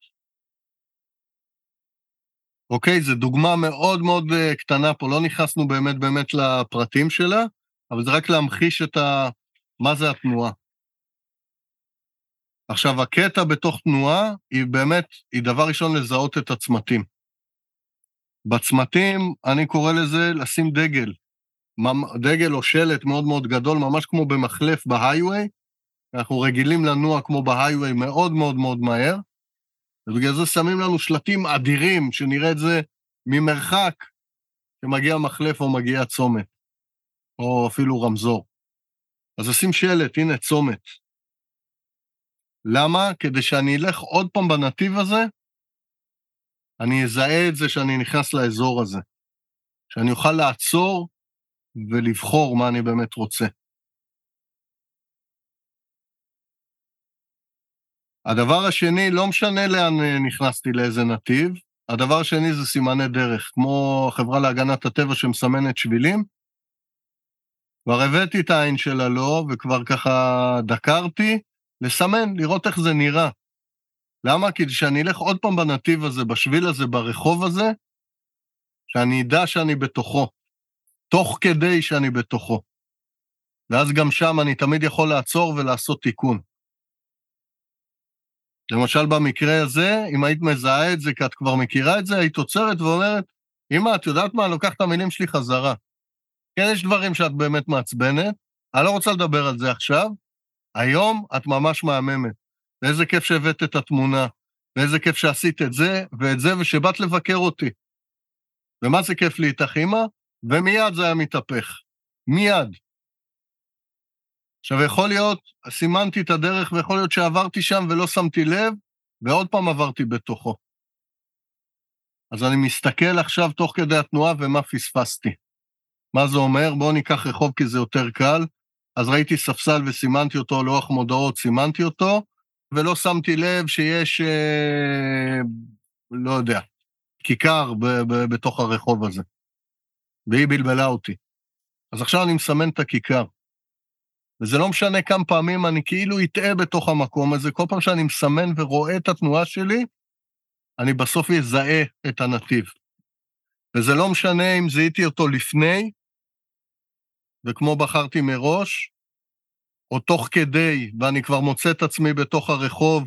אוקיי, זו דוגמה מאוד מאוד אה, קטנה פה, לא נכנסנו באמת באמת לפרטים שלה, אבל זה רק להמחיש את ה... מה זה התנועה. עכשיו, הקטע בתוך תנועה היא באמת, היא דבר ראשון לזהות את הצמתים. בצמתים, אני קורא לזה לשים דגל. דגל או שלט מאוד מאוד גדול, ממש כמו במחלף בהיי-ווי. אנחנו רגילים לנוע כמו בהיי-ווי מאוד מאוד מאוד מהר, ובגלל זה שמים לנו שלטים אדירים, שנראה את זה ממרחק, שמגיע מחלף או מגיע צומת, או אפילו רמזור. אז לשים שלט, הנה צומת. למה? כדי שאני אלך עוד פעם בנתיב הזה, אני אזהה את זה שאני נכנס לאזור הזה. שאני אוכל לעצור ולבחור מה אני באמת רוצה. הדבר השני, לא משנה לאן אה, נכנסתי, לאיזה נתיב, הדבר השני זה סימני דרך, כמו החברה להגנת הטבע שמסמנת שבילים. כבר הבאתי את העין של הלא, וכבר ככה דקרתי, לסמן, לראות איך זה נראה. למה? כי שאני אלך עוד פעם בנתיב הזה, בשביל הזה, ברחוב הזה, שאני אדע שאני בתוכו, תוך כדי שאני בתוכו. ואז גם שם אני תמיד יכול לעצור ולעשות תיקון. למשל, במקרה הזה, אם היית מזהה את זה כי את כבר מכירה את זה, היית עוצרת ואומרת, אמא, את יודעת מה? אני לוקח את המילים שלי חזרה. כן, יש דברים שאת באמת מעצבנת, אני לא רוצה לדבר על זה עכשיו, היום את ממש מהממת. ואיזה כיף שהבאת את התמונה, ואיזה כיף שעשית את זה ואת זה, ושבאת לבקר אותי. ומה זה כיף לי איתך, אמא? ומיד זה היה מתהפך. מיד. עכשיו, יכול להיות, סימנתי את הדרך, ויכול להיות שעברתי שם ולא שמתי לב, ועוד פעם עברתי בתוכו. אז אני מסתכל עכשיו תוך כדי התנועה ומה פספסתי. מה זה אומר? בואו ניקח רחוב כי זה יותר קל. אז ראיתי ספסל וסימנתי אותו, לוח מודעות, סימנתי אותו, ולא שמתי לב שיש, אה, לא יודע, כיכר ב- ב- בתוך הרחוב הזה. והיא בלבלה אותי. אז עכשיו אני מסמן את הכיכר. וזה לא משנה כמה פעמים אני כאילו אטעה בתוך המקום הזה, כל פעם שאני מסמן ורואה את התנועה שלי, אני בסוף אזהה את הנתיב. וזה לא משנה אם זיהיתי אותו לפני, וכמו בחרתי מראש, או תוך כדי, ואני כבר מוצא את עצמי בתוך הרחוב,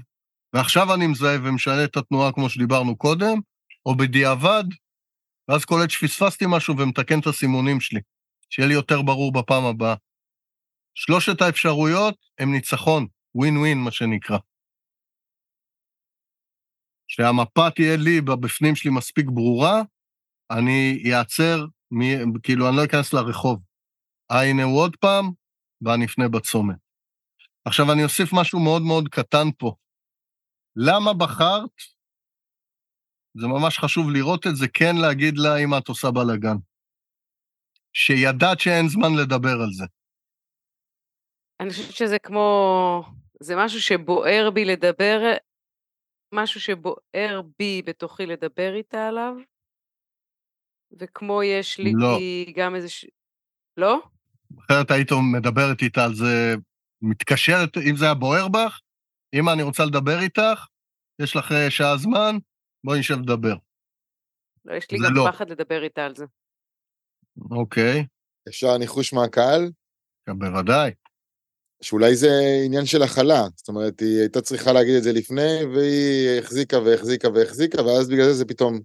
ועכשיו אני מזהה ומשנה את התנועה כמו שדיברנו קודם, או בדיעבד, ואז קולט שפספסתי משהו ומתקן את הסימונים שלי, שיהיה לי יותר ברור בפעם הבאה. שלושת האפשרויות הם ניצחון, ווין ווין, מה שנקרא. שהמפה תהיה לי בבפנים שלי מספיק ברורה, אני אעצר. כאילו, אני לא אכנס לרחוב. אה, הנה הוא עוד פעם, ואני אפנה בצומת. עכשיו, אני אוסיף משהו מאוד מאוד קטן פה. למה בחרת, זה ממש חשוב לראות את זה, כן להגיד לה אם את עושה בלאגן. שידעת שאין זמן לדבר על זה. אני חושבת שזה כמו, זה משהו שבוער בי לדבר, משהו שבוער בי בתוכי לדבר איתה עליו, וכמו יש לי לא. גם איזה... ש... לא? אחרת היית מדברת איתה על זה, מתקשרת, אם זה היה בוער בך, אם אני רוצה לדבר איתך, יש לך אה, שעה זמן, בואי נשב לדבר. לא, יש לי גם לא. פחד לדבר איתה על זה. אוקיי, אפשר ניחוש מהקהל? גם בוודאי. שאולי זה עניין של הכלה, זאת אומרת, היא הייתה צריכה להגיד את זה לפני, והיא החזיקה והחזיקה והחזיקה, ואז בגלל זה זה פתאום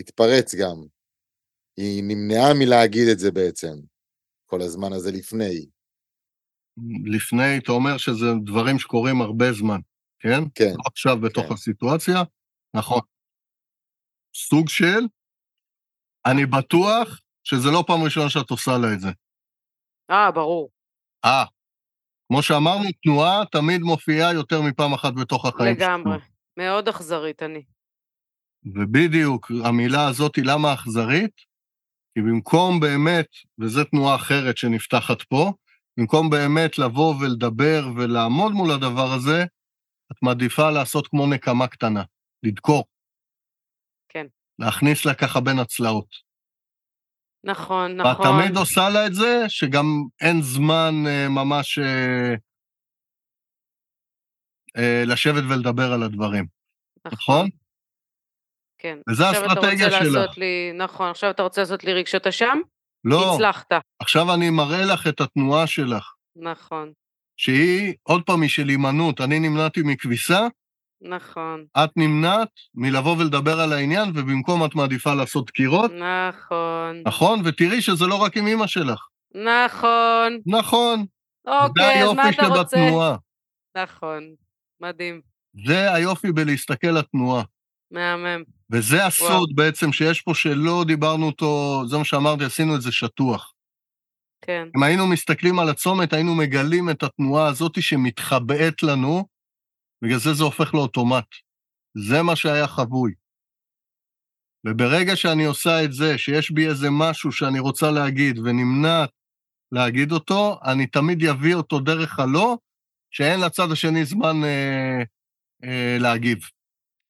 התפרץ גם. היא נמנעה מלהגיד את זה בעצם, כל הזמן הזה לפני. לפני, אתה אומר שזה דברים שקורים הרבה זמן, כן? כן, לא עכשיו בתוך כן. הסיטואציה, נכון. סוג של, אני בטוח שזה לא פעם ראשונה שאת עושה לה את זה. אה, ברור. אה, כמו שאמרנו, תנועה תמיד מופיעה יותר מפעם אחת בתוך החיים לגמרי. מאוד אכזרית אני. ובדיוק, המילה הזאת היא למה אכזרית? כי במקום באמת, וזו תנועה אחרת שנפתחת פה, במקום באמת לבוא ולדבר ולעמוד מול הדבר הזה, את מעדיפה לעשות כמו נקמה קטנה, לדקור. כן. להכניס לה ככה בין הצלעות. נכון, ואת נכון. תמיד עושה לה את זה, שגם אין זמן אה, ממש אה, אה, לשבת ולדבר על הדברים, נכון? כן. וזה עכשיו אתה האסטרטגיה שלך. לי, נכון, עכשיו אתה רוצה לעשות לי רגשות אשם? לא, הצלחת. עכשיו אני מראה לך את התנועה שלך, נכון, שהיא, עוד פעם, היא של הימנעות. אני נמנעתי מכביסה, נכון, את נמנעת מלבוא ולדבר על העניין, ובמקום את מעדיפה לעשות דקירות, נכון, נכון? ותראי שזה לא רק עם אמא שלך. נכון. נכון, זה אוקיי, אז מה היופי אתה רוצה? שבתנועה. נכון, מדהים, זה היופי בלהסתכל לתנועה. מהמם. וזה הסוד בעצם שיש פה שלא דיברנו אותו, זה מה שאמרתי, עשינו את זה שטוח. כן, אם היינו מסתכלים על הצומת, היינו מגלים את התנועה הזאת שמתחבאת לנו, בגלל זה זה הופך לאוטומט. זה מה שהיה חבוי. וברגע שאני עושה את זה, שיש בי איזה משהו שאני רוצה להגיד ונמנעת להגיד אותו, אני תמיד אביא אותו דרך הלא, שאין לצד השני זמן אה, אה, להגיב.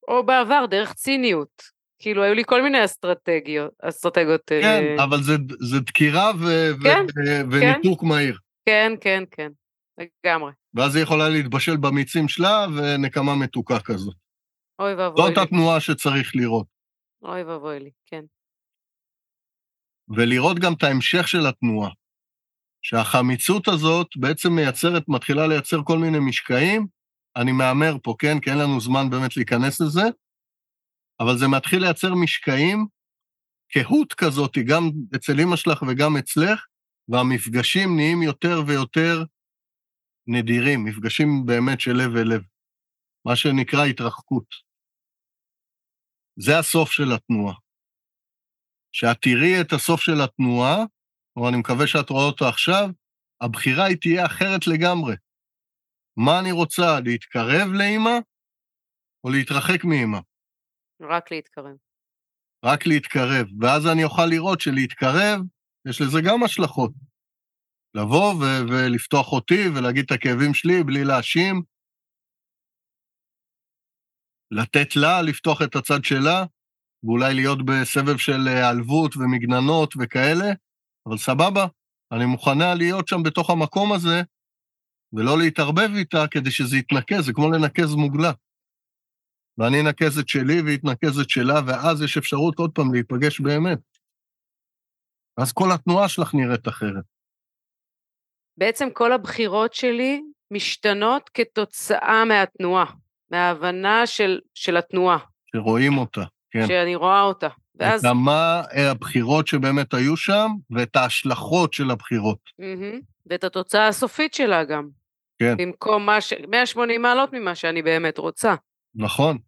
או בעבר, דרך ציניות. כאילו, היו לי כל מיני אסטרטגיות, אסטרטגיות... כן, אה, אבל זה, זה דקירה ו, כן, ו, וניתוק מהיר. כן, כן, כן, לגמרי. ואז היא יכולה להתבשל במיצים שלה, ונקמה מתוקה כזאת. אוי ואבוי זאת לי. התנועה שצריך לראות. אוי ואבוי לי, כן. ולראות גם את ההמשך של התנועה. שהחמיצות הזאת בעצם מייצרת, מתחילה לייצר כל מיני משקעים. אני מהמר פה, כן? כי אין לנו זמן באמת להיכנס לזה, אבל זה מתחיל לייצר משקעים, קהות כזאת, גם אצל אמא שלך וגם אצלך, והמפגשים נהיים יותר ויותר נדירים, מפגשים באמת של לב אל לב, מה שנקרא התרחקות. זה הסוף של התנועה. כשאת תראי את הסוף של התנועה, או אני מקווה שאת רואה אותו עכשיו, הבחירה היא תהיה אחרת לגמרי. מה אני רוצה, להתקרב לאמא או להתרחק מאמא? רק להתקרב. רק להתקרב, ואז אני אוכל לראות שלהתקרב, יש לזה גם השלכות. לבוא ו- ולפתוח אותי ולהגיד את הכאבים שלי בלי להאשים, לתת לה לפתוח את הצד שלה, ואולי להיות בסבב של העלבות ומגננות וכאלה, אבל סבבה, אני מוכנה להיות שם בתוך המקום הזה, ולא להתערבב איתה כדי שזה יתנקז, זה כמו לנקז מוגלה. ואני אנקז את שלי והיא תנקז את שלה, ואז יש אפשרות עוד פעם להיפגש באמת. אז כל התנועה שלך נראית אחרת. בעצם כל הבחירות שלי משתנות כתוצאה מהתנועה, מההבנה של, של התנועה, שרואים אותה, כן. שאני רואה אותה. ואז... וגם מה אה, הבחירות שבאמת היו שם, ואת ההשלכות של הבחירות. מהמם. ואת התוצאה הסופית שלה גם. כן. במקום מה ש... 180 מעלות ממה שאני באמת רוצה. נכון,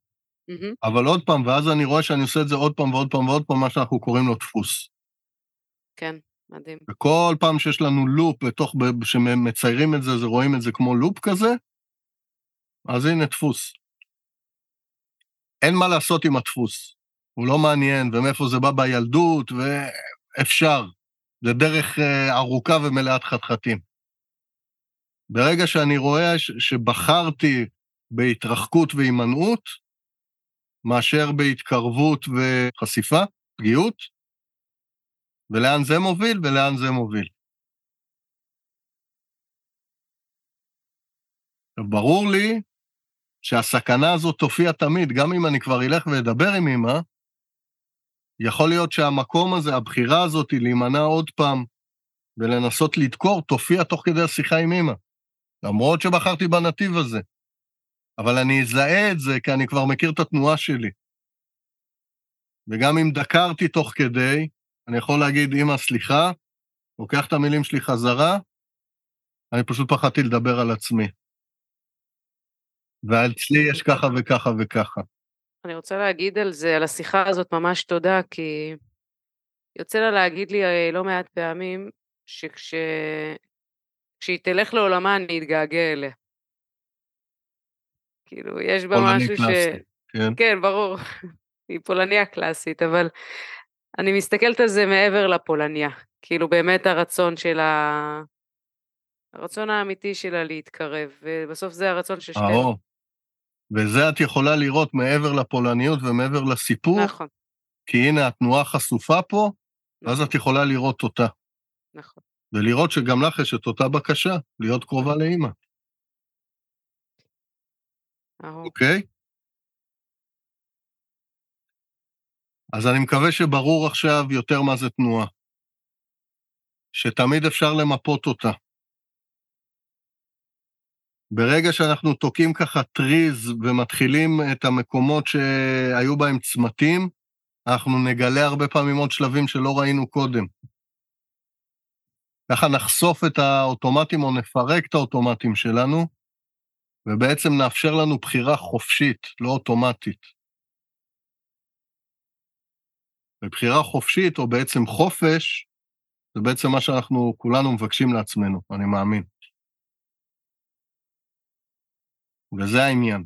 מהמם. אבל עוד פעם, ואז אני רואה שאני עושה את זה עוד פעם ועוד פעם ועוד פעם, מה שאנחנו קוראים לו דפוס. כן, מדהים. וכל פעם שיש לנו לופ, בתוך, שמציירים את זה, זה רואים את זה כמו לופ כזה, אז הנה דפוס. אין מה לעשות עם הדפוס. הוא לא מעניין, ומאיפה זה בא בילדות, ואפשר. זה דרך אה, ארוכה ומלאת חתחתים. ברגע שאני רואה ש- שבחרתי בהתרחקות והימנעות, מאשר בהתקרבות וחשיפה, פגיעות, ולאן זה מוביל ולאן זה מוביל. ברור לי שהסכנה הזאת תופיע תמיד, גם אם אני כבר אלך ואדבר עם אמא, יכול להיות שהמקום הזה, הבחירה הזאת היא להימנע עוד פעם ולנסות לדקור, תופיע תוך כדי השיחה עם אמא. למרות שבחרתי בנתיב הזה. אבל אני אזהה את זה כי אני כבר מכיר את התנועה שלי. וגם אם דקרתי תוך כדי, אני יכול להגיד, אמא, סליחה, לוקח את המילים שלי חזרה, אני פשוט פחדתי לדבר על עצמי. ואצלי יש ככה וככה וככה. אני רוצה להגיד על זה, על השיחה הזאת ממש תודה, כי יוצא לה להגיד לי אה, לא מעט פעמים שכש... כשהיא תלך לעולמה אני אתגעגע אליה. כאילו, יש בה משהו ש... קלאסי, כן. כן, ברור, היא פולניה קלאסית, אבל אני מסתכלת על זה מעבר לפולניה. כאילו, באמת הרצון שלה, הרצון האמיתי שלה להתקרב, ובסוף זה הרצון של שתינו. וזה את יכולה לראות מעבר לפולניות ומעבר לסיפור, נכון, כי הנה התנועה חשופה פה, ואז את יכולה לראות אותה. נכון. ולראות שגם לך יש את אותה בקשה, להיות קרובה לאימא, אהוב. אוקיי? אז אני מקווה שברור עכשיו יותר מה זה תנועה. שתמיד אפשר למפות אותה. ברגע שאנחנו תוקעים ככה טריז ומתחילים את המקומות שהיו בהם צמתים, אנחנו נגלה הרבה פעמים עוד שלבים שלא ראינו קודם. ככה נחשוף את האוטומטים או נפרק את האוטומטים שלנו, ובעצם נאפשר לנו בחירה חופשית, לא אוטומטית. ובחירה חופשית, או בעצם חופש, זה בעצם מה שאנחנו כולנו מבקשים לעצמנו, אני מאמין. וזה העניין.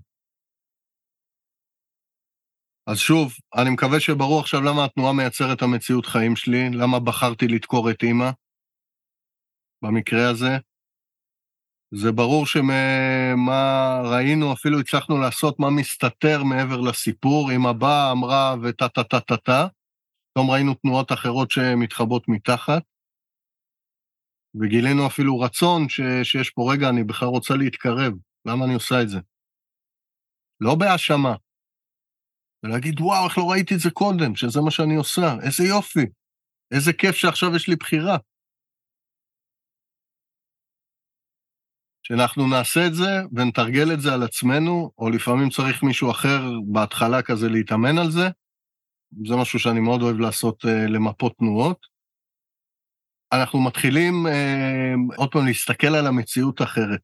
אז שוב, אני מקווה שברור עכשיו למה התנועה מייצרת המציאות חיים שלי, למה בחרתי לדקור את אימא, במקרה הזה. זה ברור שמה ראינו, אפילו הצלחנו לעשות מה מסתתר מעבר לסיפור. אמא באה, אמרה וטה טה טה טה טה. פתאום ראינו תנועות אחרות שמתחבאות מתחת. וגילינו אפילו רצון ש, שיש פה, רגע, אני בכלל רוצה להתקרב, למה אני עושה את זה? לא בהאשמה, ולהגיד, וואו, איך לא ראיתי את זה קודם, שזה מה שאני עושה, איזה יופי, איזה כיף שעכשיו יש לי בחירה. שאנחנו נעשה את זה ונתרגל את זה על עצמנו, או לפעמים צריך מישהו אחר בהתחלה כזה להתאמן על זה. זה משהו שאני מאוד אוהב לעשות, אה, למפות תנועות. אנחנו מתחילים אה, עוד פעם להסתכל על המציאות אחרת.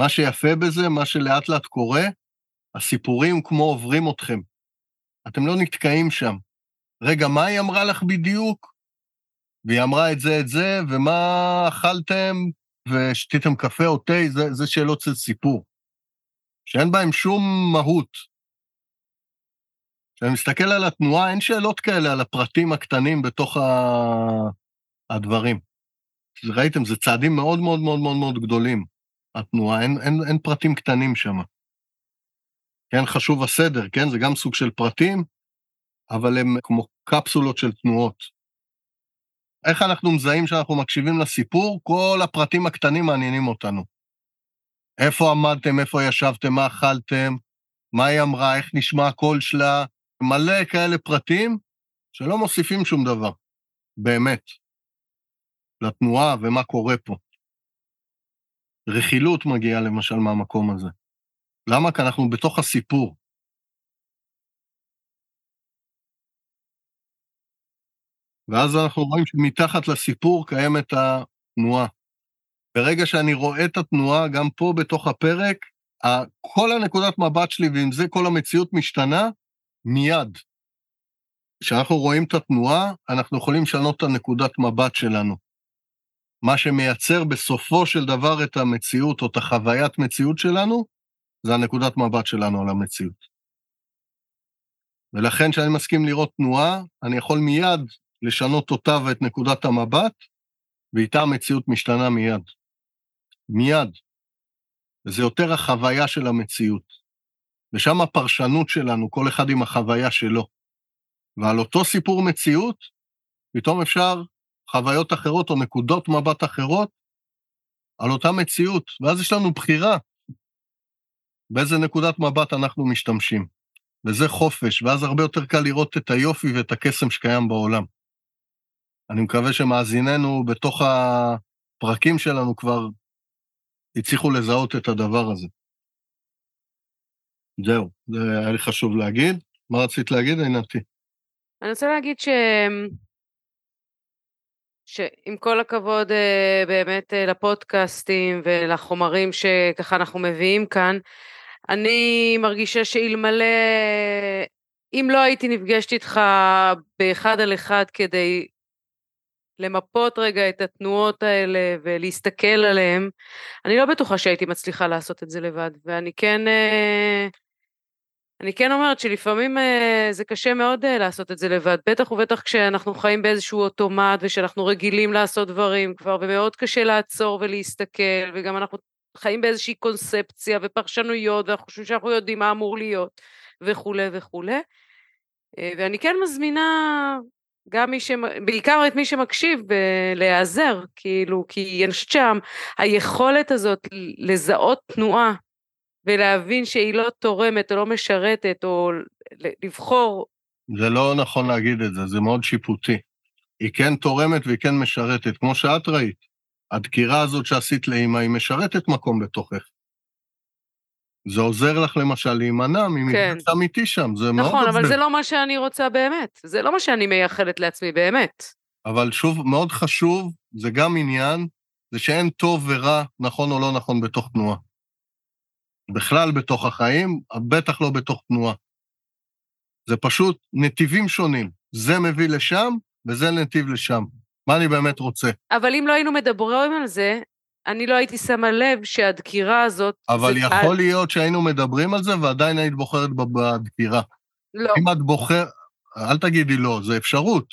מה שיפה בזה, מה שלאט לאט קורה, הסיפורים כמו עוברים אתכם. אתם לא נתקעים שם. רגע, מה היא אמרה לך בדיוק? והיא אמרה את זה, את זה, ומה אכלתם, ושתיתם קפה או תה, זה, זה שאלות של סיפור. שאין בהם שום מהות. כשאני מסתכל על התנועה, אין שאלות כאלה על הפרטים הקטנים בתוך ה... הדברים. ראיתם, זה צעדים מאוד מאוד מאוד מאוד מאוד גדולים, התנועה, אין, אין, אין פרטים קטנים שם. כן, חשוב הסדר, כן? זה גם סוג של פרטים, אבל הם כמו קפסולות של תנועות. איך אנחנו מזהים שאנחנו מקשיבים לסיפור? כל הפרטים הקטנים מעניינים אותנו. איפה עמדתם, איפה ישבתם, מה אכלתם, מה היא אמרה, איך נשמע הקול שלה, מלא כאלה פרטים שלא מוסיפים שום דבר, באמת. לתנועה ומה קורה פה. רכילות מגיעה למשל מהמקום הזה. למה? כי אנחנו בתוך הסיפור. ואז אנחנו רואים שמתחת לסיפור קיימת התנועה. ברגע שאני רואה את התנועה, גם פה בתוך הפרק, כל הנקודת מבט שלי, ועם זה כל המציאות משתנה, מיד. כשאנחנו רואים את התנועה, אנחנו יכולים לשנות את הנקודת מבט שלנו. מה שמייצר בסופו של דבר את המציאות או את החוויית מציאות שלנו, זה הנקודת מבט שלנו על המציאות. ולכן כשאני מסכים לראות תנועה, אני יכול מיד לשנות אותה ואת נקודת המבט, ואיתה המציאות משתנה מיד. מיד. וזה יותר החוויה של המציאות. ושם הפרשנות שלנו, כל אחד עם החוויה שלו. ועל אותו סיפור מציאות, פתאום אפשר חוויות אחרות או נקודות מבט אחרות על אותה מציאות, ואז יש לנו בחירה באיזה נקודת מבט אנחנו משתמשים. וזה חופש, ואז הרבה יותר קל לראות את היופי ואת הקסם שקיים בעולם. אני מקווה שמאזיננו בתוך הפרקים שלנו כבר הצליחו לזהות את הדבר הזה. זהו, זה היה לי חשוב להגיד. מה רצית להגיד, עינתי? אני רוצה להגיד ש... שעם כל הכבוד אה, באמת אה, לפודקאסטים ולחומרים שככה אנחנו מביאים כאן, אני מרגישה שאלמלא, אם לא הייתי נפגשת איתך באחד על אחד כדי למפות רגע את התנועות האלה ולהסתכל עליהן, אני לא בטוחה שהייתי מצליחה לעשות את זה לבד, ואני כן אה, אני כן אומרת שלפעמים אה, זה קשה מאוד אה, לעשות את זה לבד, בטח ובטח כשאנחנו חיים באיזשהו אוטומט ושאנחנו רגילים לעשות דברים כבר, ומאוד קשה לעצור ולהסתכל, וגם אנחנו חיים באיזושהי קונספציה ופרשנויות, ואנחנו חושבים שאנחנו יודעים מה אמור להיות, וכולי וכולי. אה, ואני כן מזמינה גם מי ש... בעיקר את מי שמקשיב להיעזר, כאילו, כי אני חושבת שהיכולת הזאת לזהות תנועה ולהבין שהיא לא תורמת או לא משרתת, או לבחור... זה לא נכון להגיד את זה, זה מאוד שיפוטי. היא כן תורמת והיא כן משרתת, כמו שאת ראית. הדקירה הזאת שעשית לאימא, היא משרתת מקום בתוכך. זה עוזר לך למשל להימנע ממפגש כן. אמיתי שם, זה נכון, מאוד עוזר. נכון, אבל זה לא מה שאני רוצה באמת. זה לא מה שאני מייחלת לעצמי באמת. אבל שוב, מאוד חשוב, זה גם עניין, זה שאין טוב ורע, נכון או לא נכון בתוך תנועה. בכלל בתוך החיים, בטח לא בתוך תנועה. זה פשוט נתיבים שונים. זה מביא לשם, וזה נתיב לשם. מה אני באמת רוצה? אבל אם לא היינו מדברים על זה, אני לא הייתי שמה לב שהדקירה הזאת... אבל יכול על... להיות שהיינו מדברים על זה ועדיין היית בוחרת בדקירה. לא, אם את בוחר... אל תגידי לא, זה אפשרות.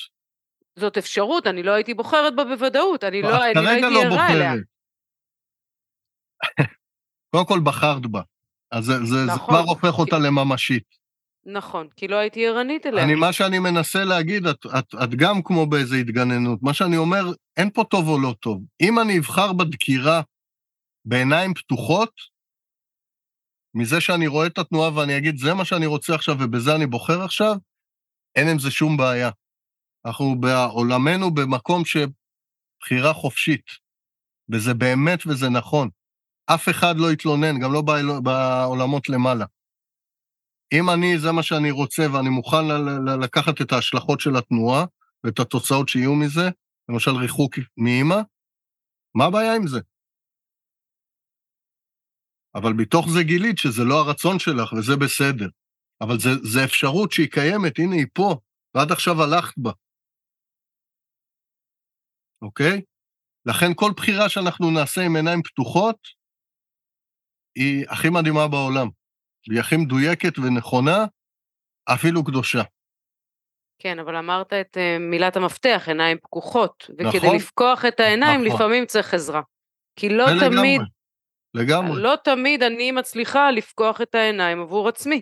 זאת אפשרות, אני לא הייתי בוחרת בה בוודאות, אני לא, אני לא הייתי לא ערה אליה. קודם כל בחרת בה. אז זה, זה, זה נכון. כבר הופך אותה לממשית. נכון, כי לא הייתי ערנית אליה. אני, מה שאני מנסה להגיד, את, את, את גם כמו באיזה התגננות. מה שאני אומר, אין פה טוב או לא טוב. אם אני אבחר בדקירה בעיניים פתוחות, מזה שאני רואה את התנועה ואני אגיד, זה מה שאני רוצה עכשיו ובזה אני בוחר עכשיו, אין עם זה שום בעיה. אנחנו בעולמנו במקום שבחירה חופשית, וזה באמת וזה נכון. אף אחד לא יתלונן, גם לא בעל- בעולמות למעלה. אם אני, זה מה שאני רוצה ואני מוכן לקחת את ההשלכות של התנועה ואת התוצאות שיהיו מזה, למשל ריחוק מאימא, מה הבעיה עם זה? אבל מתוך זה גילית שזה לא הרצון שלך וזה בסדר. אבל זה אפשרות שהיא קיימת, הנה היא פה, ועד עכשיו הלכת בה. אוקיי? לכן כל בחירה שאנחנו נעשה עם עיניים פתוחות, היא הכי מדהימה בעולם. והיא הכי מדויקת ונכונה, אפילו קדושה. כן, אבל אמרת את אה, מילת המפתח, עיניים פקוחות. וכדי נכון. לפקוח את העיניים, נכון. לפעמים צריך עזרה. כי לא תמיד. לגמרי. לא תמיד אני מצליחה לפקוח את העיניים עבור עצמי.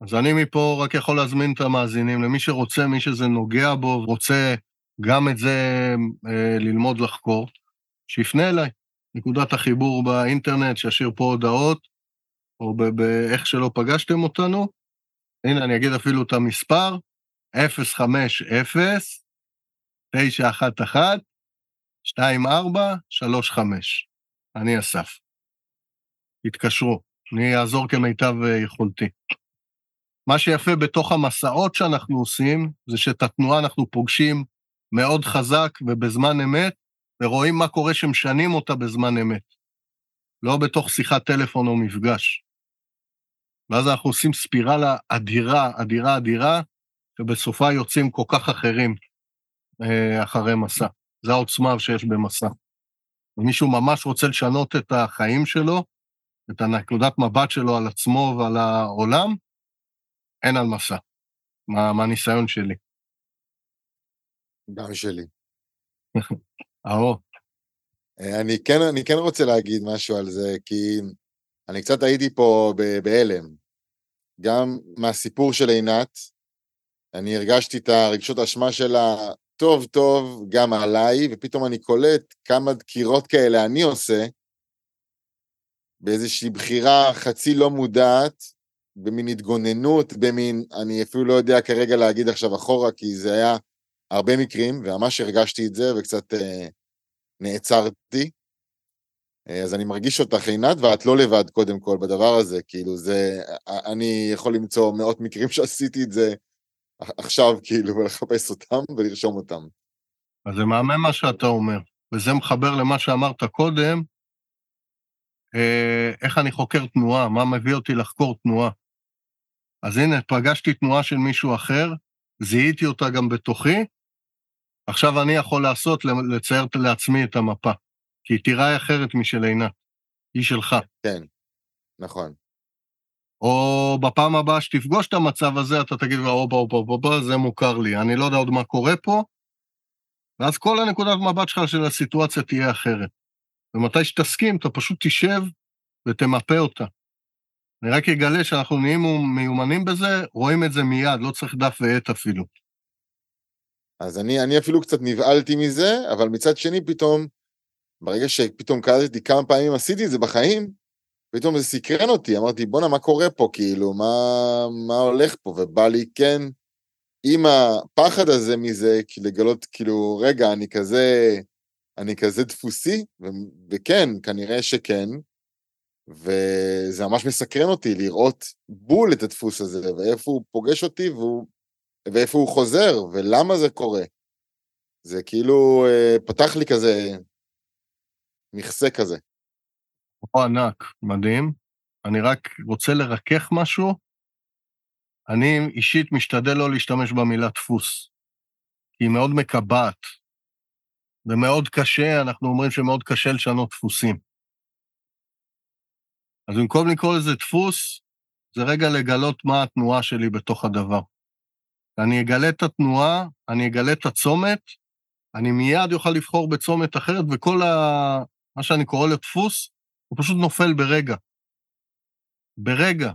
אז אני מפה רק יכול להזמין את המאזינים, למי שרוצה, מי שזה נוגע בו, רוצה גם את זה אה, ללמוד לחקור, שיפנה אליי. נקודת החיבור באינטרנט, שישאיר פה הודעות, או באיך שלא פגשתם אותנו. הנה, אני אגיד אפילו את המספר, 050-911-2435. אני אסף. התקשרו, אני אעזור כמיטב יכולתי. מה שיפה בתוך המסעות שאנחנו עושים, זה שאת התנועה אנחנו פוגשים מאוד חזק ובזמן אמת, ורואים מה קורה שמשנים אותה בזמן אמת. לא בתוך שיחת טלפון או מפגש. ואז אנחנו עושים ספירלה אדירה, אדירה, אדירה, ובסופה יוצאים כל כך אחרים אה, אחרי מסע. זו העוצמה שיש במסע. ומישהו ממש רוצה לשנות את החיים שלו, את הנקודת מבט שלו על עצמו ועל העולם, אין על מסע, מה- מהניסיון שלי. גם שלי. אהו, אה, אני כן, אני כן רוצה להגיד משהו על זה, כי אני קצת הייתי פה בהלם. גם מהסיפור של עינת, אני הרגשתי את הרגשות אשמה שלה טוב טוב גם עליי, ופתאום אני קולט כמה דקירות כאלה אני עושה, באיזושהי בחירה חצי לא מודעת, במין התגוננות, במין, אני אפילו לא יודע כרגע להגיד עכשיו אחורה, כי זה היה הרבה מקרים, וממש הרגשתי את זה, וקצת אה, נעצרתי. אה, אז אני מרגיש אותך, עינת, ואת לא לבד קודם כל בדבר הזה, כאילו זה, א- אני יכול למצוא מאות מקרים שעשיתי את זה עכשיו, כאילו, ולחפש אותם ולרשום אותם. אז זה מהמם מה שאתה אומר, וזה מחבר למה שאמרת קודם, אה, איך אני חוקר תנועה, מה מביא אותי לחקור תנועה. אז הנה, פגשתי תנועה של מישהו אחר, זיהיתי אותה גם בתוכי, עכשיו אני יכול לעשות, לצייר לעצמי את המפה, כי היא תיראה אחרת משל עינת, היא שלך. כן, נכון. או בפעם הבאה שתפגוש את המצב הזה, אתה תגיד, הופה, הופה, הופה, הופה, זה מוכר לי, אני לא יודע עוד מה קורה פה, ואז כל הנקודת מבט שלך של הסיטואציה תהיה אחרת. ומתי שתסכים, אתה פשוט תשב ותמפה אותה. אני רק אגלה שאנחנו נהיים מיומנים בזה, רואים את זה מיד, לא צריך דף ועט אפילו. אז אני, אני אפילו קצת נבהלתי מזה, אבל מצד שני פתאום, ברגע שפתאום קלטתי כמה פעמים עשיתי את זה בחיים, פתאום זה סקרן אותי, אמרתי, בואנה, מה קורה פה, כאילו, מה, מה הולך פה? ובא לי, כן, עם הפחד הזה מזה, לגלות, כאילו, רגע, אני כזה, אני כזה דפוסי, ו- וכן, כנראה שכן, וזה ממש מסקרן אותי לראות בול את הדפוס הזה, ואיפה הוא פוגש אותי, והוא, ואיפה הוא חוזר, ולמה זה קורה. זה כאילו אה, פתח לי כזה מכסה כזה. או ענק, מדהים. אני רק רוצה לרכך משהו. אני אישית משתדל לא להשתמש במילה דפוס, היא מאוד מקבעת, ומאוד קשה, אנחנו אומרים שמאוד קשה לשנות דפוסים. אז במקום לקרוא לזה דפוס, זה רגע לגלות מה התנועה שלי בתוך הדבר. אני אגלה את התנועה, אני אגלה את הצומת, אני מיד אוכל לבחור בצומת אחרת, וכל ה... מה שאני קורא לו דפוס, הוא פשוט נופל ברגע. ברגע.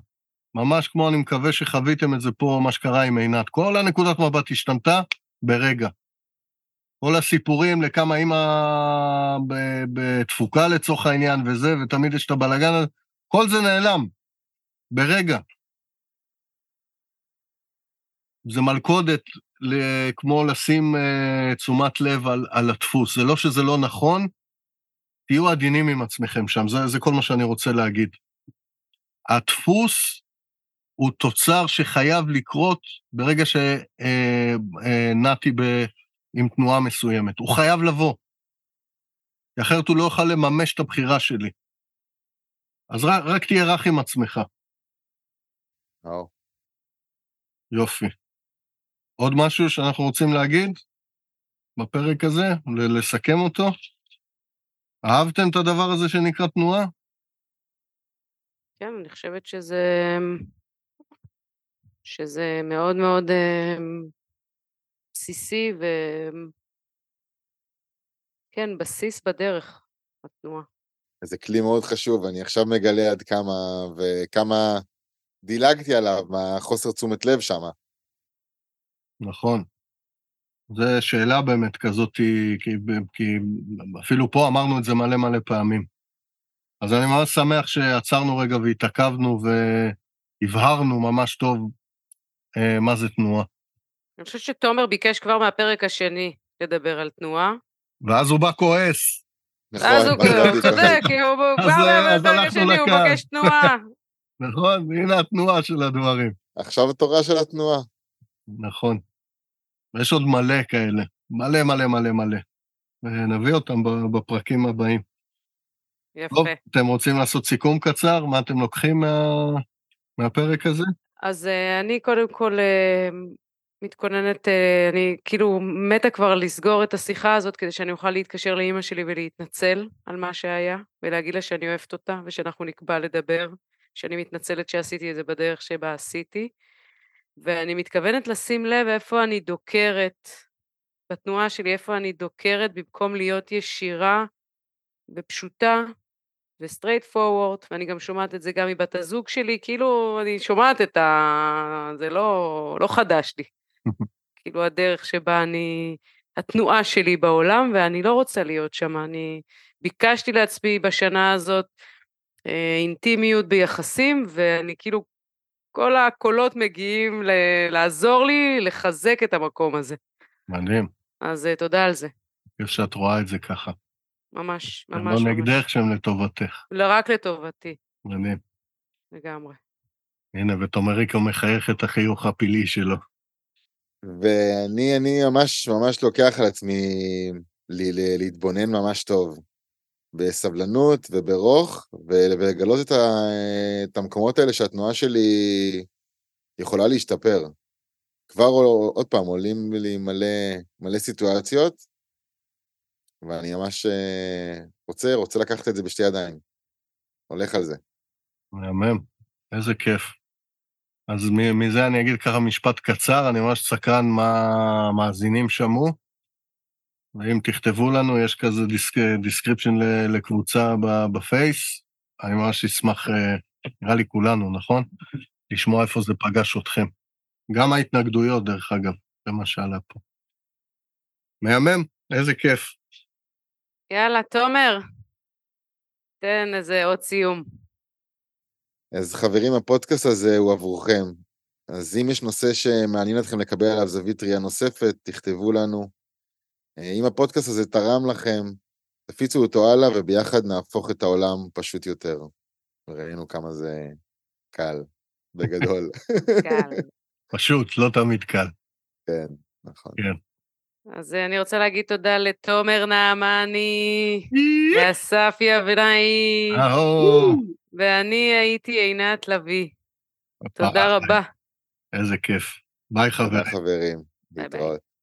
ממש כמו אני מקווה שחוויתם את זה פה, מה שקרה עם עינת. כל הנקודת מבט השתנתה ברגע. כל הסיפורים לכמה אימא בתפוקה לצורך העניין וזה, ותמיד יש את הבלאגן הזה, כל זה נעלם. ברגע. זה מלכודת כמו לשים uh, תשומת לב על, על הדפוס. זה לא שזה לא נכון, תהיו עדינים עם עצמכם שם, זה, זה כל מה שאני רוצה להגיד. הדפוס הוא תוצר שחייב לקרות ברגע שנעתי uh, uh, עם תנועה מסוימת. הוא חייב לבוא, כי אחרת הוא לא יוכל לממש את הבחירה שלי. אז רק, רק תהיה רך עם עצמך. Oh. יופי. עוד משהו שאנחנו רוצים להגיד בפרק הזה, לסכם אותו? אהבתם את הדבר הזה שנקרא תנועה? כן, אני חושבת שזה... שזה מאוד מאוד אה, בסיסי ו... כן, בסיס בדרך, התנועה. זה כלי מאוד חשוב, אני עכשיו מגלה עד כמה, וכמה דילגתי עליו, מהחוסר תשומת לב שם. נכון. זו שאלה באמת כזאת, כי, כי אפילו פה אמרנו את זה מלא מלא פעמים. אז אני ממש שמח שעצרנו רגע והתעכבנו והבהרנו ממש טוב אה, מה זה תנועה. אני חושבת שתומר ביקש כבר מהפרק השני לדבר על תנועה. ואז הוא בא כועס. נכון, אז הוא צודק, כי הוא כבר בפרק השני, הוא מבקש תנועה. נכון, הנה התנועה של הדברים. עכשיו התורה של התנועה. נכון. ויש עוד מלא כאלה, מלא מלא מלא מלא. נביא אותם בפרקים הבאים. יפה. טוב, אתם רוצים לעשות סיכום קצר? מה אתם לוקחים מה... מהפרק הזה? אז uh, אני קודם כל uh, מתכוננת, uh, אני כאילו מתה כבר לסגור את השיחה הזאת כדי שאני אוכל להתקשר לאימא שלי ולהתנצל על מה שהיה, ולהגיד לה שאני אוהבת אותה ושאנחנו נקבע לדבר, שאני מתנצלת שעשיתי את זה בדרך שבה עשיתי. ואני מתכוונת לשים לב איפה אני דוקרת, בתנועה שלי, איפה אני דוקרת במקום להיות ישירה ופשוטה ו straightforward, ואני גם שומעת את זה גם מבת הזוג שלי, כאילו אני שומעת את ה... זה לא, לא חדש לי. כאילו הדרך שבה אני, התנועה שלי בעולם, ואני לא רוצה להיות שם. אני ביקשתי לעצמי בשנה הזאת אה, אינטימיות ביחסים, ואני כאילו כל הקולות מגיעים ל- לעזור לי לחזק את המקום הזה. מדהים. אז uh, תודה על זה. כיף שאת רואה את זה ככה. ממש, הם ממש. לא ממש. נגדך, שהם לטובתך. לא רק לטובתי, מדהים. לגמרי. הנה, ותומריקו מחייך את החיוך הפילי שלו. ואני אני ממש ממש לוקח על עצמי לי, לי, להתבונן ממש טוב, בסבלנות וברוך, ולגלות את, ה, את המקומות האלה שהתנועה שלי יכולה להשתפר. כבר עוד פעם עולים לי מלא, מלא סיטואציות, ואני ממש אה, רוצה, רוצה לקחת את זה בשתי ידיים. הולך על זה. מהמם, איזה כיף. אז מזה אני אגיד ככה משפט קצר, אני ממש סקרן מה המאזינים שמעו. ואם תכתבו לנו, יש כזה disc, description לקבוצה בפייס, אני ממש אשמח, אה, נראה לי כולנו, נכון? לשמוע איפה זה פגש אתכם. גם ההתנגדויות, דרך אגב, זה מה שעלה פה. מהמם, איזה כיף. יאללה, תומר, תן איזה עוד סיום. אז חברים, הפודקאסט הזה הוא עבורכם. אז אם יש נושא שמעניין אתכם לקבל עליו זווית ראייה נוספת, תכתבו לנו. אה, אם הפודקאסט הזה תרם לכם, תפיצו אותו הלאה וביחד נהפוך את העולם פשוט יותר. וראינו כמה זה קל, בגדול. קל. פשוט, לא תמיד קל. כן, נכון. כן. אז אה, אני רוצה להגיד תודה לתומר נעמני, לאסף יבנאי, אהו, ואני הייתי עינת לביא. תודה רבה. איזה כיף. ביי, חברים. חברים, ביי ביי. להתראות.